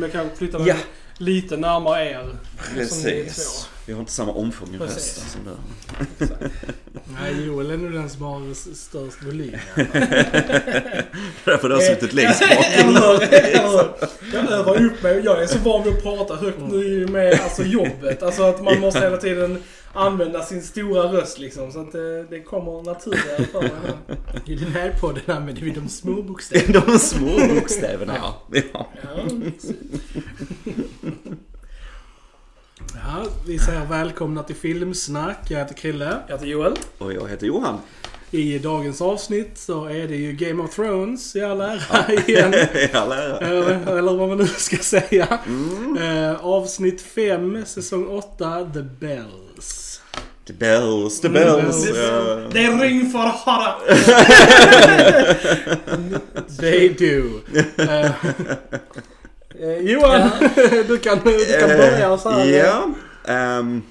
med kanske flytta den Ja. lite närmare er. Som ni är Precis. Vi har inte samma omfång i Precis. rösten som du. Nej, Joel är nog den som har s- störst volym. Därför du har suttit längst bak. Eller, eller, jag övar upp mig. Jag är så van vid att prata högt nu med alltså, jobbet. Alltså att man måste hela tiden använda sin stora röst liksom. Så att det, det kommer naturligare för mig. I den här podden använder vi de små bokstäverna. De små bokstäverna, ja. ja. Ja. Ja, vi säger välkomna till Filmsnack. Jag heter Krille. Jag heter Joel. Och jag heter Johan. I dagens avsnitt så är det ju Game of Thrones i all ära igen. I all ära. eller, eller vad man nu ska säga. Mm. Eh, avsnitt 5, säsong 8, The Bells. The bells, the bells. bells. ja. Det är ring för hara. They do. Eh, eh, Johan, du kan, du kan börja så här. Eh, Ja. ehm, eh,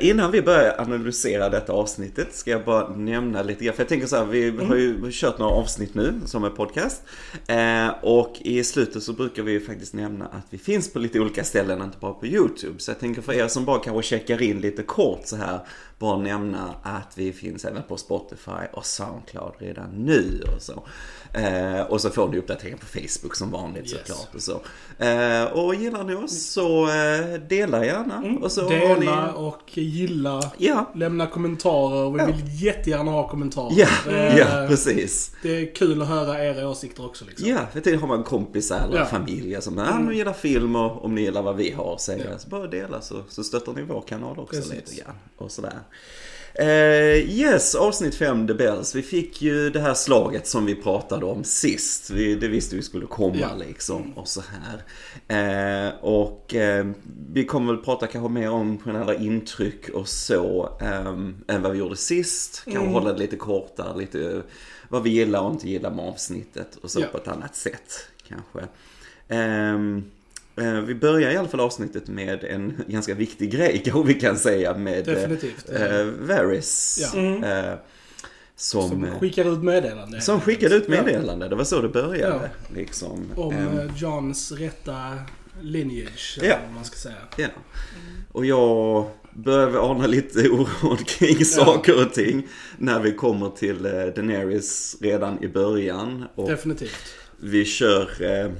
innan vi börjar analysera detta avsnittet ska jag bara nämna lite grann. För jag tänker så här, vi har ju kört några avsnitt nu som är podcast. Eh, och i slutet så brukar vi ju faktiskt nämna att vi finns på lite olika ställen, inte bara på YouTube. Så jag tänker för er som bara kanske checkar in lite kort så här, bara nämna att vi finns även på Spotify och Soundcloud redan nu och så. Eh, och så får ni uppdateringar på Facebook som vanligt Yes. såklart och så. Eh, och gillar ni oss så eh, dela gärna. Och så Dela ni... och gilla. Ja, Lämna kommentarer. Vi Ja. vill jättegärna ha kommentarer. ja, Eh, ja, precis. Det är kul att höra era åsikter också liksom. Ja, för det har man kompisar eller Ja. familjer som ah, nu gillar film och om ni gillar vad vi har att säga så bara dela så, så stöttar ni vår kanal också Precis. lite grann. Och sådär. Eh, yes, avsnitt 5 The Bells. Vi fick ju det här slaget som vi pratade om sist. Vi, det visste vi skulle komma Ja. liksom och så här. Eh, och eh, vi kommer väl prata kanske mer om generella intryck och så eh, än vad vi gjorde sist. Kanske hålla det lite kortare, lite vad vi gillar och inte gillar med avsnittet och så Ja. på ett annat sätt kanske. Eh, vi börjar i alla fall avsnittet med en ganska viktig grej kanske vi kan säga med eh, Definitivt. eh, Varys. Ja. Eh, som, Som eh, skickar ut meddelande. som skickade ut Ja. meddelande. Det var så det började. Liksom. Om eh, Johns rätta lineage, Ja. eller vad man ska säga. Ja. Och jag börjar ana lite oro kring saker och ting när vi kommer till eh, Daenerys redan i början. Och Definitivt. vi kör eh,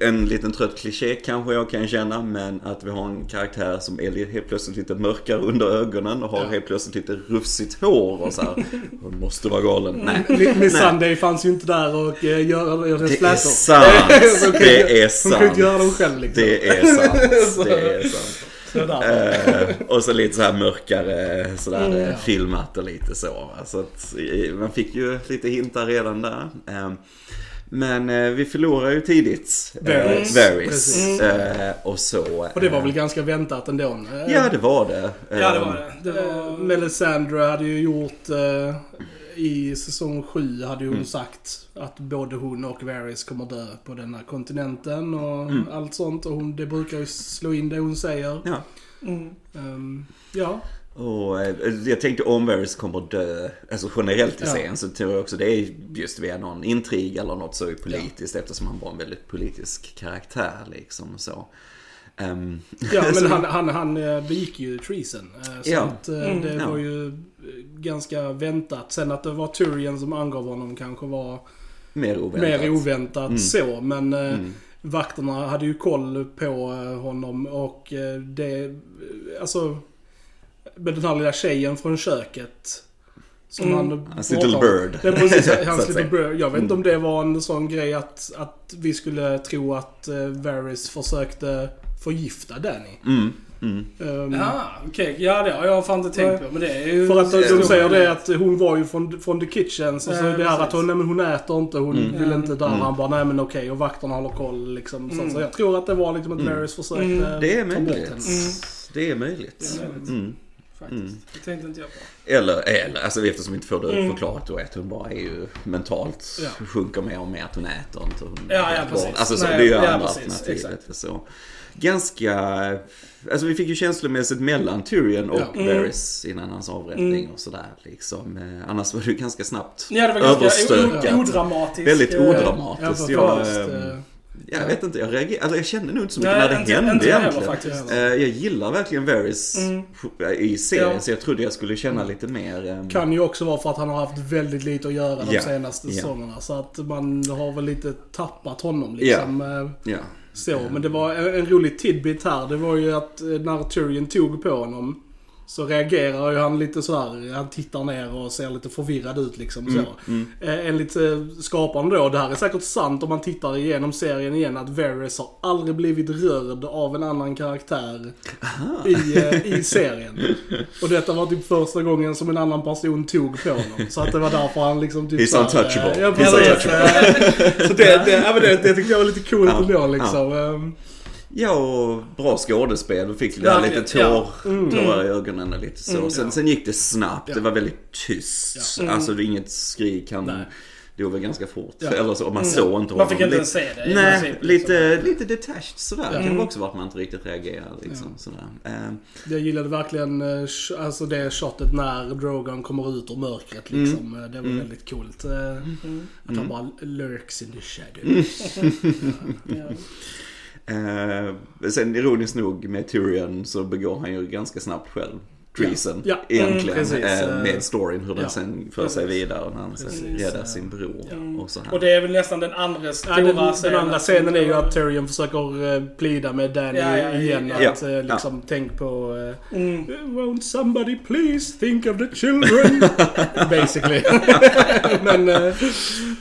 en liten trött kliché kanske jag kan känna, men att vi har en karaktär som är helt plötsligt lite mörkare under ögonen och har Ja. helt plötsligt lite rufsigt hår och så här. Hon måste vara galen. Nej. Mi- Miss Sunday fanns ju inte där och uh, göra Det är flätor. sant. Så hon kan Det är Hon kan ju inte sant. göra dem själv liksom. Det är sant. Det är sant. Eh, och så lite så här mörkare sådär Mm, eh, ja. filmat och lite så. Alltså att, eh, man fick ju lite hintar redan där. Eh, men eh, vi förlorar ju tidigt. eh, Varys. Varys. Precis. Eh, och så. Och det var eh, väl ganska väntat ändå. Eh, Ja, det var det. Ja, det Eh, var det. Det var, Melisandre hade ju gjort eh, i säsong 7 hade ju Mm. hon sagt att både hon och Varys kommer dö på den här kontinenten och Mm. allt sånt. Och hon, det brukar ju slå in det hon säger. Ja. Mm. Ehm, ja, Och eh, jag tänkte om Varys kommer dö, alltså generellt i Ja. serien så tror jag också det är just via någon intrig eller något så politiskt eftersom han var en väldigt politisk karaktär liksom så. Ehm, ja så- men han, han, han eh, begick ju treason. eh, Så Ja. att Mm, det ja. var ju ganska väntat. Sen att det var Tyrion som angav honom kanske var mer oväntat. mer oväntat Mm. så. Men Mm. vakterna hade ju koll på honom och det... Alltså... Med den här lilla tjejen från köket. Som Mm. han Hans little bird. Det precis, Så hans little bird. Jag vet inte Mm. om det var en sån grej att, att vi skulle tro att uh, Varys försökte förgifta Danny. Mm. Mm. Ehm, Ja, okej. Ja, det har jag fan inte tänkt på. Men det är ju... För att de, säger det att hon var ju från, från the kitchens och så Ja, det här att precis. hon, nej, men hon äter inte, hon Mm. vill inte dö. Mm. Han bara, nej men okej. Och vakterna håller koll liksom. Så, Mm. så jag tror att det var liksom att Mm. Varys försökte Mm. Det är möjligt. Mm. Det är möjligt. Det är möjligt. Faktiskt. Mm. Det tänkte inte jag på. Eller, eller, alltså eftersom vi inte får det Mm. förklarat då att hon bara är ju mentalt Ja. sjunker mer och mer att hon äter inte. Hon Ja, ja, precis. Alltså så, Nej, det är ju ja, andra precis, alternativet. exakt. Så. Ganska, alltså vi fick ju känslomässigt mellan Tyrion och Ja. Mm. Varys innan hans avrättning Mm. och sådär liksom. Eh, Annars var det ju ganska snabbt Ja, det var ganska o- odramatiskt. Väldigt eh, odramatiskt. Jag, först, ehm, eh, jag vet inte, jag reagerade, alltså jag kände nog inte så mycket Nej, när det inte- hände inte egentligen. faktiskt. Eh, Jag gillar verkligen Varys Mm. i serien, Ja. så jag trodde jag skulle känna lite mer... ehm, Kan ju också vara för att han har haft väldigt lite att göra de Ja, senaste ja. säsongerna. Så att man har väl lite tappat honom liksom. eh, Ja. Så, men det var en, en rolig tidbit här. Det var ju att eh, när Tyrion tog på honom så reagerar ju han lite sådär. Han tittar ner och ser lite förvirrad ut liksom. Så. Eh, enligt eh, skaparen då, det här är säkert sant om man tittar igenom serien igen, att Varys har aldrig blivit rörd av en annan karaktär i, eh, i serien. Och detta var typ första gången som en annan person tog på honom. Så att det var därför han liksom typ He's untouchable. eh, Ja, He's precis. untouchable. Så det, det, ja, det, det tyckte jag var lite coolt ändå liksom. Ja, och bra skådespel. Du fick Ja, lite tår, ja. tårar i ögonen och lite så. sen, sen gick det snabbt. Ja. Det var väldigt tyst. Ja. Alltså det är inget skrik. Han Nej. dog väl ganska fort. Ja. Eller så. Och man såg inte Man fick honom. inte Lite- ens se det Nej, princip, lite, liksom. lite detached sådär. Det kan Mm. också vara att man inte riktigt reagerar liksom. Sådär. Ehm, Jag gillade verkligen eh, alltså det shotet när Drogon kommer ut ur mörkret liksom. Mm. Det var väldigt coolt. Eh, Att han bara lurks in the shadows. Ja. Eh, sen ironiskt nog med Tyrion så begår han ju ganska snabbt själv treason Ja. Ja. egentligen. Mm, precis. eh, med storyn hur den Ja. sen för sig vidare när han sen räddar sin bror Mm. och så här. Och det är väl nästan den andra stora Ja, den, den scenen. andra scenen är ju att Tyrion försöker uh, plida med Danny Ja, ja, igen. ja. Att eh, liksom, tänk på... eh, Mm. Won't somebody please think of the children? Basically. men, eh,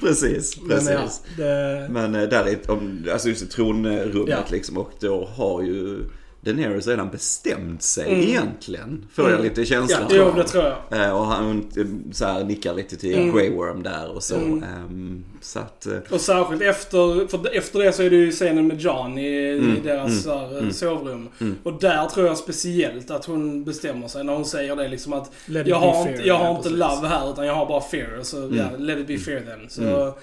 Precis, men precis. ja, det, Men eh, där är, om, alltså just i tronrummet Ja. liksom och då har ju Daenerys redan bestämt sig Mm. egentligen. Får jag Mm. lite känslan Jo, av. det tror jag. Eh, Och han eh, så här, nickar lite till Mm. Grey Worm där och så. Mm. Ehm, så att, eh, Och särskilt efter, för efter det så är det ju scenen med John i, Mm, i deras mm, här, mm. sovrum. Mm. Och där tror jag speciellt att hon bestämmer sig när hon säger det liksom att let jag har, inte, jag har ja, inte love här utan jag har bara fear. Så Mm. ja, let it be fair then. Så Mm.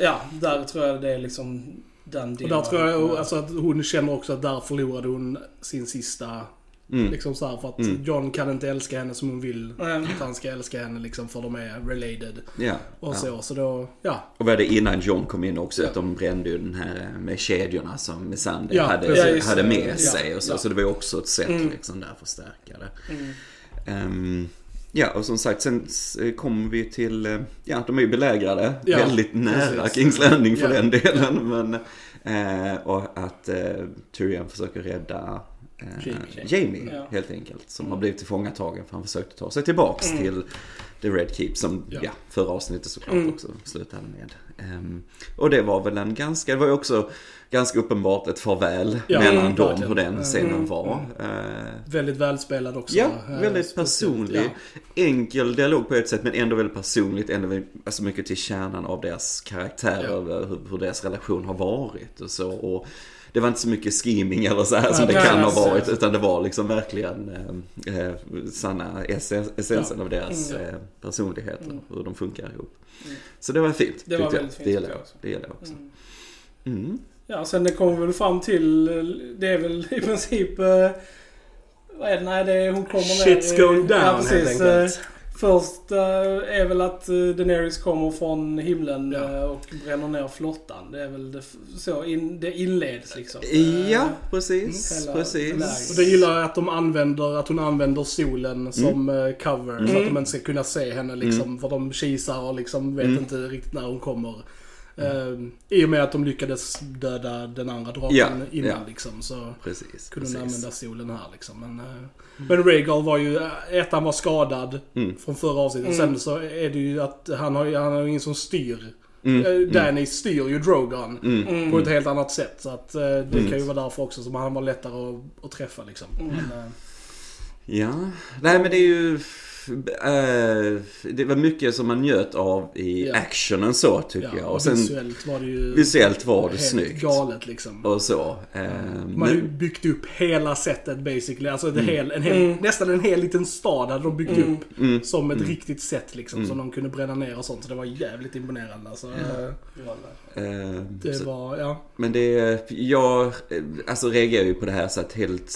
ja, där tror jag det är liksom den Och delen. där tror jag alltså, att hon känner också att där förlorade hon sin sista mm. Liksom så här, för att Mm. John kan inte älska henne som hon vill att han ska älska henne liksom för de är related. Ja. Och ja. så, så då, ja. Och var det innan John kom in också Ja. att de brände ju den här eh, med kedjorna som Missandei Ja, hade, precis. Hade med Ja, sig och så. ja. Så det var ju också ett sätt Mm. liksom där att förstärka det. Mm. Ja, och som sagt, sen eh, kommer vi till, eh, ja, de är ju belägrade. Ja, väldigt nära precis. Kings Landing för Ja. den delen. Men, eh, och att eh, Tyrion försöker rädda eh, Jamie. Jamie, Ja. helt enkelt. Som har blivit tillfångatagen för han försökte ta sig tillbaks Mm. till The Red Keep som ja. Ja. förra avsnittet såklart Mm. också slutade med. Ehm, och det var väl en ganska, det var ju också ganska uppenbart ett farväl Ja, mellan mm, dem, verkligen. hur den scenen Mm. var. Eh, Väldigt välspelad också. Ja, eh, väldigt personlig. Ja. Enkel dialog på ett sätt men ändå väldigt personligt. Ändå väldigt, alltså mycket till kärnan av deras karaktärer. Ja. Hur, hur deras relation har varit och så. Och det var inte så mycket scheming eller så här som Nej, det kan ha alltså. varit. Utan det var liksom verkligen eh, eh, sanna ess- essensen av deras Mm. eh, personligheter. Mm. Hur de funkar ihop. Mm. Så det var fint. Det var tyckte jag. väldigt fint, Det gillar jag. också. Det gillar jag också. Mm. Mm. Ja, sen det kommer väl fram till, eh, det är väl i princip, eh, vad är det, nej det är, hon kommer ner. Shit's going down ja, precis, helt eh, enkelt. Först eh, är väl att eh, Daenerys kommer från himlen Ja. eh, och bränner ner flottan. Det är väl det, så in, det inleds liksom. Ja, precis. hela precis. läget. Och det gillar jag att de använder, att hon använder solen som eh, cover. Så Mm. att de inte ska kunna se henne liksom. För de kisar och liksom vet Mm. inte riktigt när hon kommer. Eh, I och med att de lyckades döda den andra draken Ja, innan ja. liksom. Så Precis. kunde precis. hon använda solen här liksom. Men, eh, men Rhaegal var ju, eh, ettan var skadad Mm. från förra avsnittet. Mm. Sen så är det ju att han har, han har ingen som styr. Mm. Eh, Mm. Danny styr ju Drogon. Mm. Mm. På ett helt annat sätt. Så att eh, det Mm. kan ju vara därför också som han var lättare att, att träffa liksom. Mm. Men, eh, Ja, nej men det är ju... eh, det var mycket som man njöt av i Ja. actionen så tycker ja, jag. Och sen visuellt var det ju visuellt var det helt snyggt. galet liksom. Och så. eh, Man har ju byggt upp hela sättet basically. Alltså Mm. hel, en hel, Mm. nästan en hel liten stad hade de byggt Mm. upp. mm, Som ett Mm. riktigt sätt liksom. Mm. Som de kunde bränna ner och sånt. Så det var jävligt imponerande. Alltså, eh, eh, det så- var, ja. Men det, jag alltså reagerar ju på det här så att helt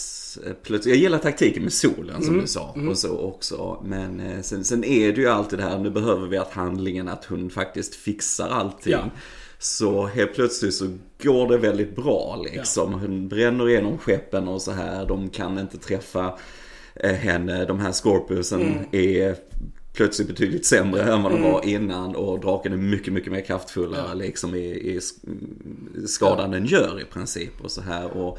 eh, plötsligt, jag gillar taktiken med solen som Mm, du sa mm. och så också. Men eh, sen, sen är det ju alltid det här, nu behöver vi att handlingen, att hon faktiskt fixar allting. Ja. Så helt plötsligt så går det väldigt bra liksom. Hon bränner igenom skeppen och så här. De kan inte träffa eh, henne. De här Scorpiusen Mm. är plötsligt betydligt sämre än vad de var innan. Och draken är mycket, mycket mer kraftfullare liksom i, i sk- skadan den gör i princip. Och så här. Och,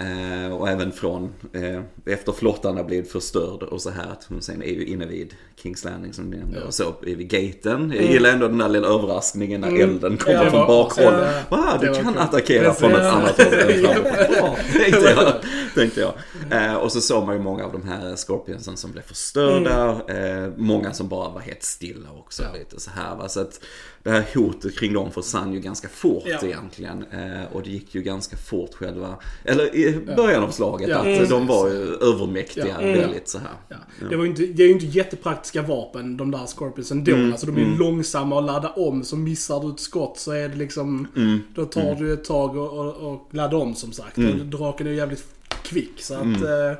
eh, och även från eh, efter flottan har blivit förstörd och så här att hon sen är ju inne vid Kings Landing som du nämnde. Och så vid gaten. Jag gillar ändå den där lilla överraskningen när elden kommer Mm. Ja, från bakhåll. ja. Wow, du kan attackera Precis. från ett annat håll än framåt. Ja. tänkte jag. Tänkte jag. Eh, och så såg man ju många av de här scorpionsen som blev förstörda. Mm. Eh, många som bara var helt stilla också. Lite så här va. Så att det här hotet kring dem försvann ju ganska fort Ja. egentligen. Eh, och det gick ju ganska fort själva, eller i början av slaget, Ja, att precis. de var ju övermäktiga. Mm. väldigt så här. Det, var ju inte, det är ju inte jättepraktiska vapen, de där Scorpions ändå. Mm. Alltså de är ju långsamma att ladda om, så missar du ett skott så är det liksom... Mm. Då tar du ett tag och, och, och ladda om som sagt. Och draken är ju jävligt kvick så att... Mm. eh,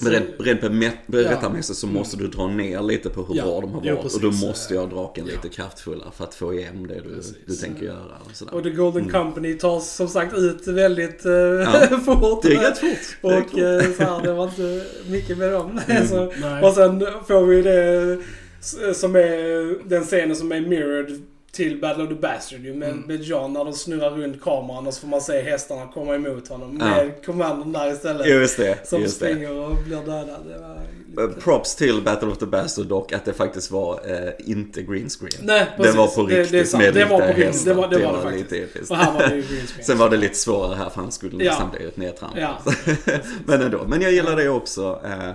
Men så- rent, berättarmässigt så måste du dra ner lite på hur Ja. bra de har Jo, varit. och då måste jag draken lite kraftfullare för att få igenom det du, du tänker göra. Och sådär. Och The Golden Company tar som sagt ut väldigt eh, Ja. fort. Det är rätt fort. Det är Och eh, så här, det var inte mycket med dem. så, Nej. och sen får vi det som är den scenen som är mirrored till Battle of the Bastard ju, med, med John när de snurrar runt kameran och så får man se hästarna komma emot honom. Ja. Med kommandon där istället. Just det, som just det. springer och blir dödad. Det var Eh, lite... Props till Battle of the Bastard dock att det faktiskt var eh, inte green screen. Nej, det precis. var på Det- riktigt det är sant. med Det var på riktigt. Det var- det var det faktiskt. lite episkt. Och här var det ju green screen. Sen var det lite svårare här för han skulle Ja. nästan bli ett nedtramp. Ja. Men ändå, men jag gillar det också. eh,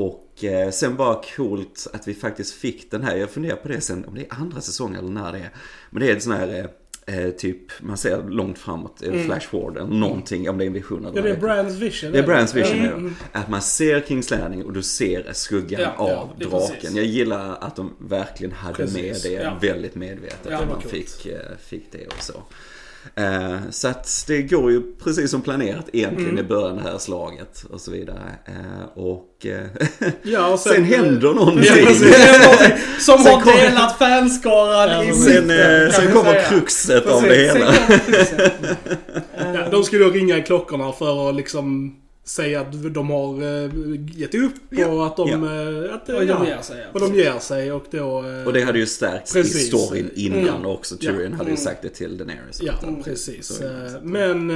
Och eh, sen bara coolt att vi faktiskt fick den här, jag funderar på det sen, om det är andra säsongen eller när det är. Men det är en sån här eh, eh, typ, man ser långt framåt, mm. flash forward eller någonting, om det är en vision eller Ja, det är Brands vision. det är Brands vision Mm, ja. mm. Att man ser Kings Landing och du ser skuggan Ja, ja, av är draken. precis. Jag gillar att de verkligen hade Precis, med det ja. väldigt medvetet. Ja, att man coolt. fick, eh, fick det och så. Eh, så att det går ju precis som planerat egentligen Mm. i början det här slaget och så vidare. Eh, och eh, Ja, och sen, sen, händer någonting. Ja, precis. Som Sen har kom- delat fanskaran Ja, i sen, sen vi kommer säga. kruxet av det sen hela. Ja, de skulle då ringa i klockorna för att liksom säga att de har uh, gett upp Ja. och att de... Ja. eh, att, Och ja, de ger sig. och de ger sig och då... eh, Och det hade ju stärkts Precis. i storyn innan Mm. också. Ja. Tyrion hade ju Mm. sagt det till Daenerys. Ja, Mm. precis. Så. Eh, Men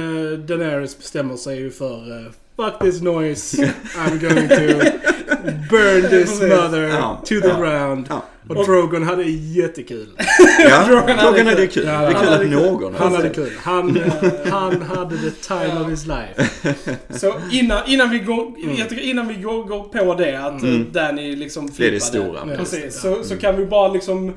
Daenerys bestämmer sig ju för Fuck this noise, I'm going to burn this mother Ja, to the ja. ground. Ja. Och Drogon hade jättekul. Ja, Drogon hade är det kul. det är han kul hade att kul. någon Han hade det. kul. Han, han hade the time of his life. Så innan, innan vi går, jag tycker innan vi går, går på det att Mm. Danny liksom Det är det flippade. stora. Ja. Precis. Så, så kan vi bara liksom...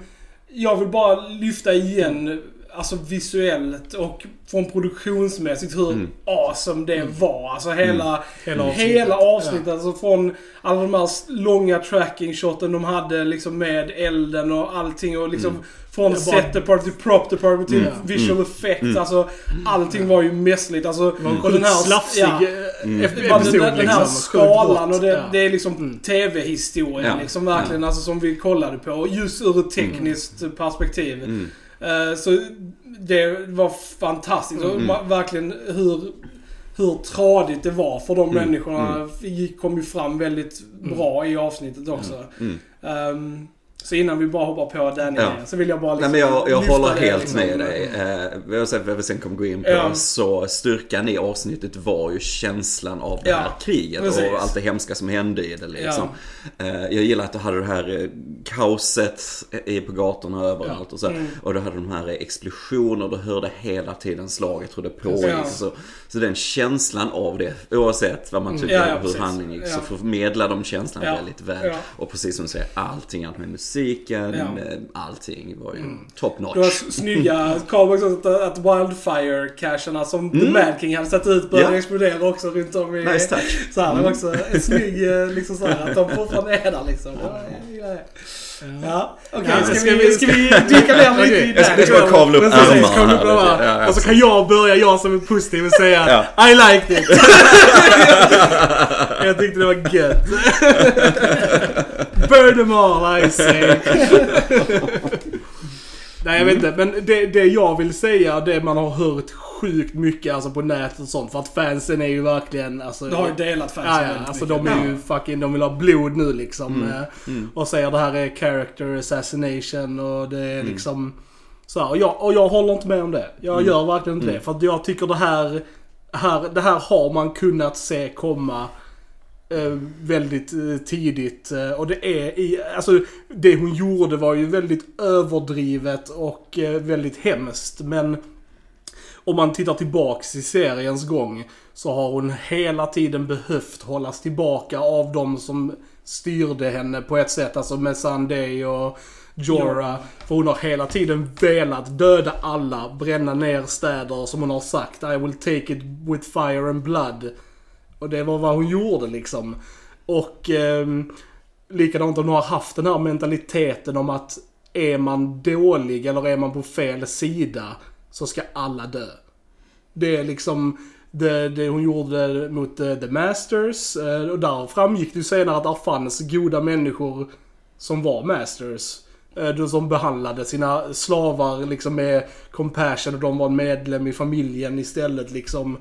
Jag vill bara lyfta igen, alltså visuellt och från produktionsmässigt hur Mm. awesome det var. Alltså hela, Hela avsnittet. hela avsnittet. Alltså från alla de här långa tracking-shoten de hade liksom med elden och allting och liksom från Det var- set department till prop department till Mm. visual effects. Alltså allting var ju mässligt. Alltså, och den här, slafsig ja, eh, Mm. ep- bara episod den, den här liksom. skalan och det, Ja. det är liksom Mm. TV-historien Ja. liksom verkligen. Alltså som vi kollade på. Just ur ett tekniskt perspektiv. Mm. Eh, så det var fantastiskt. Mm. verkligen hur, hur tradigt det var för de Mm. människorna. gick- kom ju fram väldigt bra i avsnittet också. Mm. Ehm, så innan vi bara hoppar på Danny Ja. så vill jag bara Nej liksom men jag, jag lyfta håller helt liksom. med dig. Eh, vad vi sen kommer gå in på. Ja. Så styrkan i avsnittet var ju känslan av det Ja, här kriget precis. och allt det hemska som hände i det liksom. Eh, jag gillar att du hade det här eh, kaoset på gatorna och överallt och så. Mm. Och du hade de här explosioner, du hörde hela tiden slaget hur det pågick. Ja. Så, så den känslan av det, oavsett vad man tycker Ja, ja, om hur handlingen gick, Ja. så förmedlar de känslan Ja. väldigt väl. Ja. Och precis som du säger, allting, allt med musiken, Ja. eh, allting var ju top notch. Det var snygga callbacks också att, att Wildfire-cacherna som The Mad King hade satt ut började Ja. explodera också runt om i... Nice touch. Så här, det var också en snygg, eh, liksom så här, att de fortfarande är där liksom. Ja, gillar det. Ja, okej. Ja, ska, ska vi, ska vi dyka ner lite i Okej, jag ska- det? Jag ska bara kavla upp ärmarna. Ja, ja. Och så kan jag börja, jag som är positiv, och säga Ja. I liked it. jag tyckte det var gött. Burn them all I say. Nej jag vet inte, men det, det jag vill säga, det man har hört sjukt mycket alltså på nätet och sånt. För att fansen är ju verkligen, alltså... Det har ju delat fansen Ja, ja, alltså mycket. de är ju fucking, de vill ha blod nu liksom. eh, Och säger det här är character assassination och det är liksom... Så här, och, jag, och jag håller inte med om det. Jag gör verkligen inte det. För att jag tycker det här, här, det här har man kunnat se komma väldigt eh, tidigt. Eh, och det är i, alltså det hon gjorde var ju väldigt överdrivet och eh, väldigt hemskt. Men om man tittar tillbaks i seriens gång så har hon hela tiden behövt hållas tillbaka av de som styrde henne på ett sätt. Alltså med Sunday och Jorah. För hon har hela tiden velat döda alla, bränna ner städer som hon har sagt. I will take it with fire and blood. Och det var vad hon gjorde liksom. Och eh, likadant om hon har haft den här mentaliteten om att är man dålig eller är man på fel sida så ska alla dö. Det är liksom det, det hon gjorde mot eh, The Masters. Eh, och där framgick det ju senare att det fanns goda människor som var Masters. Eh, de som behandlade sina slavar liksom med compassion och de var medlem i familjen istället liksom.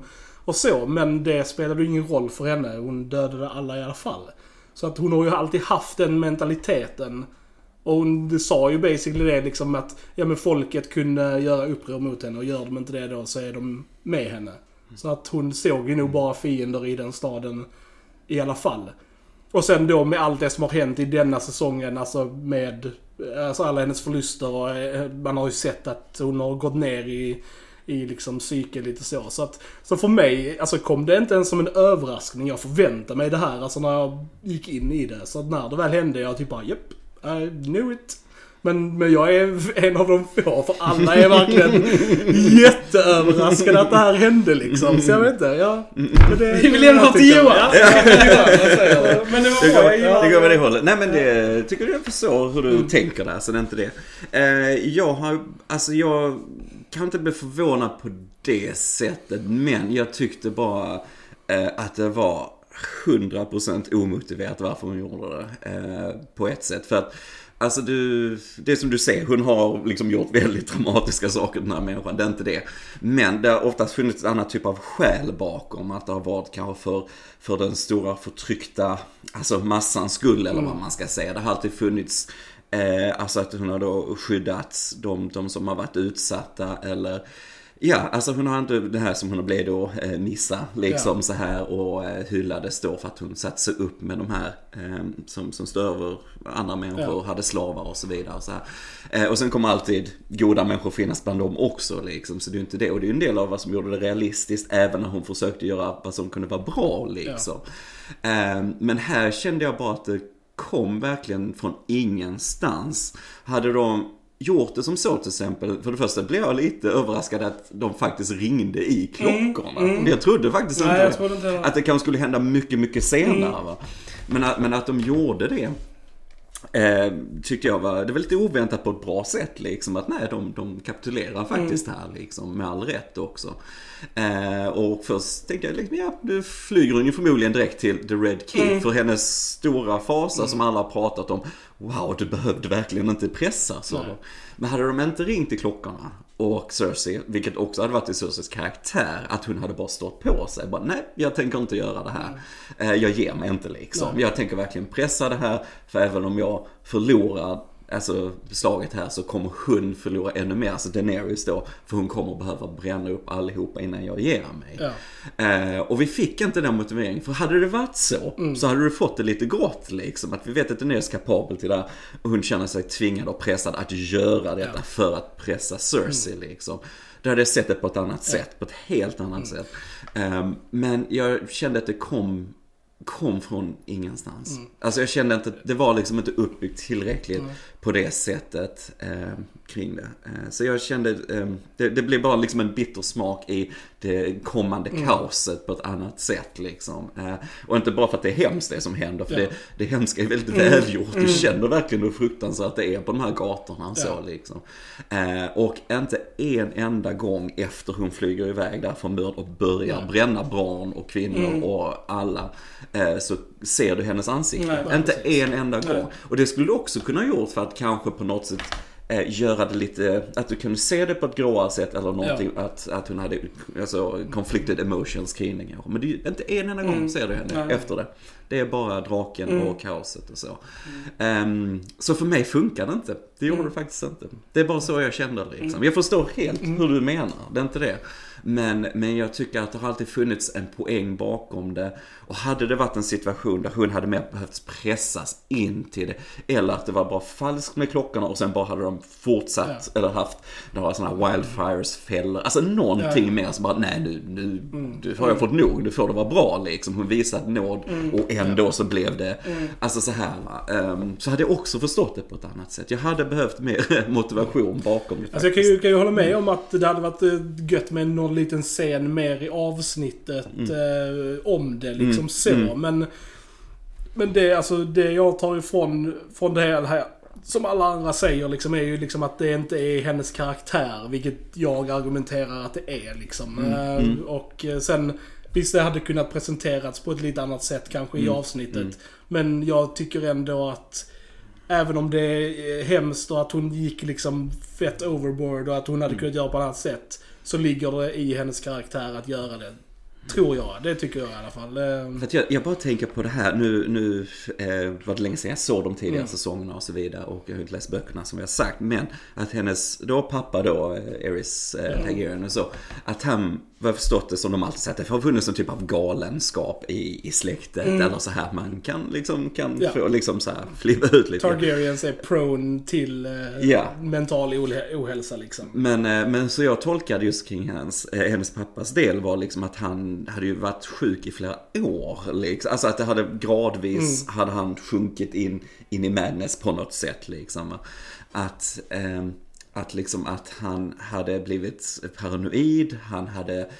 Och så, men det spelade ju ingen roll för henne. Hon dödade alla i alla fall. Så att hon har ju alltid haft den mentaliteten. Och hon det sa ju basically det liksom att ja men folket kunde göra uppror mot henne och gör de inte det då så är de med henne. Så att hon såg ju nog bara fiender i den staden i alla fall. Och sen då med allt det som har hänt i denna säsongen, alltså med alltså alla hennes förluster och eh, man har ju sett att hon har gått ner i, i liksom psyke lite så. Så att, så för mig, alltså kom det inte ens som en överraskning. Jag förväntade mig det här, alltså när jag gick in i det. Så att när det väl hände, jag typ bara japp, I knew it. Men, men jag är en av de få, för alla är verkligen jätteöverraskade att det här hände liksom. Så jag vet inte, ja. men det- Vi vill lämna jag till Johan. Ja. Men det Det var bra. det går med det hållet. Nej men det tycker jag förstår hur du tänker där, så det är inte det. Eh, jag har, alltså jag kan inte bli förvånad på det sättet, men jag tyckte bara eh, att det var 100% omotiverat varför hon gjorde det. Eh, på ett sätt. För att Alltså du, det är som du säger, hon har liksom gjort väldigt dramatiska saker den här människan, det är inte det. Men det har oftast funnits en annan typ av skäl bakom, att det har varit kanske för, för den stora förtryckta, alltså massans skull eller vad man ska säga. Det har alltid funnits, eh, alltså att hon har då skyddat de, de som har varit utsatta eller Ja, alltså hon har inte det här som hon blev då, eh, Nissa, liksom Ja. så här och eh, hyllades då för att hon satte sig upp med de här eh, som, som stör över andra människor, Ja. hade slavar och så vidare. Och, så. Eh, och sen kommer alltid goda människor finnas bland dem också liksom, så det är inte det. Och det är en del av vad som gjorde det realistiskt, även när hon försökte göra vad som kunde vara bra liksom. Eh, men här kände jag bara att det kom verkligen från ingenstans. Hade de gjort det som så till exempel, för det första blev jag lite överraskad att de faktiskt ringde i klockorna. Jag trodde faktiskt Nej, inte det. trodde inte det. Att det kanske skulle hända mycket, mycket senare. Va? Men, att, men att de gjorde det. Eh, tyckte jag var, det var lite oväntat på ett bra sätt liksom. Att nej, de, de kapitulerar faktiskt här liksom. Med all rätt också. Eh, och först tänkte jag liksom, ja, nu flyger hon ju förmodligen direkt till The Red Key. För hennes stora fasa som alla har pratat om. Wow, du behövde verkligen inte pressa så. Nej. Men hade de inte ringt i klockorna och Cersei, vilket också hade varit i Cerseis karaktär, att hon hade bara stått på sig. Bara, nej, jag tänker inte göra det här. Eh, Jag ger mig inte liksom. Nej. Jag tänker verkligen pressa det här, för även om jag förlorar alltså slaget här så kommer hon förlora ännu mer, alltså Daenerys då, för hon kommer behöva bränna upp allihopa innan jag ger mig. Ja. Eh, och vi fick inte den motiveringen, för hade det varit så, så hade du fått det lite grått liksom. Att vi vet att Daenerys är kapabel till det här, och hon känner sig tvingad och pressad att göra detta Ja. för att pressa Cersei liksom. Då hade jag sett det på ett annat sätt, på ett helt annat sätt. Eh, men jag kände att det kom kom från ingenstans. Alltså jag kände inte, det var liksom inte uppbyggt tillräckligt på det sättet eh, kring det. Eh, så jag kände, eh, det, det blev bara liksom en bitter smak i det kommande kaoset på ett annat sätt liksom. Eh, och inte bara för att det är hemskt det som händer, för Ja. det, det hemska är väldigt välgjort. Du känner verkligen hur fruktansvärt det är på de här gatorna och så Ja. liksom. Eh, och inte en enda gång efter hon flyger iväg där från Mörd och börjar Nej. bränna barn och kvinnor och alla. Eh, så ser du hennes ansikte. Nej, inte precis. en enda gång. Och det skulle du också kunna gjort för att kanske på något sätt eh, göra det lite, att du kunde se det på ett gråare sätt eller någonting, att, att hon hade alltså, conflicted emotions kring Men det är inte en enda gång ser du henne Nej. efter det. Det är bara draken och kaoset och så. Ehm, så för mig funkar det inte. Det gjorde det faktiskt inte. Det är bara så jag kände det liksom. Jag förstår helt hur du menar, det är inte det. Men, men jag tycker att det har alltid funnits en poäng bakom det. Och hade det varit en situation där hon hade mer behövt pressas in till det. Eller att det var bara falskt med klockorna och sen bara hade de fortsatt. Eller haft några sådana här wildfires-fällor. Alltså någonting Ja. mer som bara, nej nu, nu du har jag fått nog, nu får det vara bra liksom. Hon visat nåd och ändå så blev det, alltså så här va. Ehm, så hade jag också förstått det på ett annat sätt. Jag hade behövt mer motivation bakom det Alltså jag kan ju, faktiskt. kan ju hålla med om att det hade varit eh, gött med någon liten scen mer i avsnittet eh, om det liksom så. Men, men det, alltså, det jag tar ifrån från det här, som alla andra säger liksom, är ju liksom att det inte är hennes karaktär. Vilket jag argumenterar att det är liksom. Eh, Och eh, sen, visst det hade kunnat presenterats på ett lite annat sätt kanske i avsnittet. Men jag tycker ändå att Även om det är hemskt och att hon gick liksom fett overboard och att hon hade kunnat göra på ett annat sätt. Så ligger det i hennes karaktär att göra det. Tror jag. Det tycker jag i alla fall. Eh, För att jag, jag bara tänker på det här, nu, nu eh, var det länge sedan jag såg de tidigare Mm. säsongerna och så vidare och jag har inte läst böckerna som jag har sagt. Men att hennes då pappa då, eh, Eris eh, Targaryen och så, att han, vad jag förstått det som de alltid sagt, det har funnits en typ av galenskap i, i släktet eller så här man kan liksom, kan Mm. Ja. få liksom så här flippa ut lite. Targaryens är prone till eh, Ja. mental ohälsa liksom. Men, eh, men så jag tolkade just kring hans, eh, hennes pappas del var liksom att han hade ju varit sjuk i flera år. Liksom. Alltså att det hade gradvis, hade han sjunkit in, in i madness på något sätt liksom. Att, eh, att liksom att han hade blivit paranoid, han hade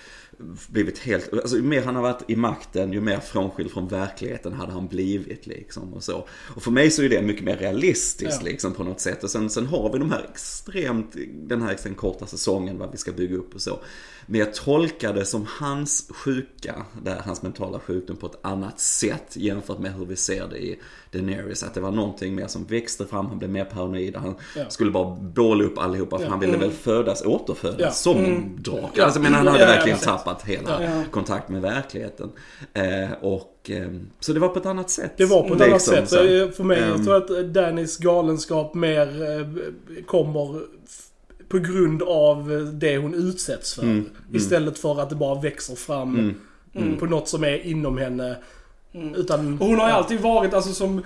blivit helt, alltså ju mer han har varit i makten, ju mer frånskild från verkligheten hade han blivit liksom och så. Och för mig så är det mycket mer realistiskt Ja. liksom på något sätt. Och sen, sen har vi de här extremt, den här extremt korta säsongen vad vi ska bygga upp och så. Men jag tolkar det som hans sjuka, där hans mentala sjukdom på ett annat sätt jämfört med hur vi ser det i Daenerys. Att det var någonting mer som växte fram, han blev mer paranoid, han Ja. skulle bara båla upp allihopa för Ja. han ville väl födas, återfödas som Mm. drake. Alltså men han hade verkligen precis. Tappat hela Ja. kontakt med verkligheten. Eh, och, eh, så det var på ett annat sätt. Det var på ett Liksom, annat sätt. så. Eh, För mig Ehm. tror jag att Dannys galenskap mer eh, kommer på grund av det hon utsätts för. Mm, Istället för att det bara växer fram mm, på något som är inom henne. Utan... Och hon har ju alltid varit, alltså som...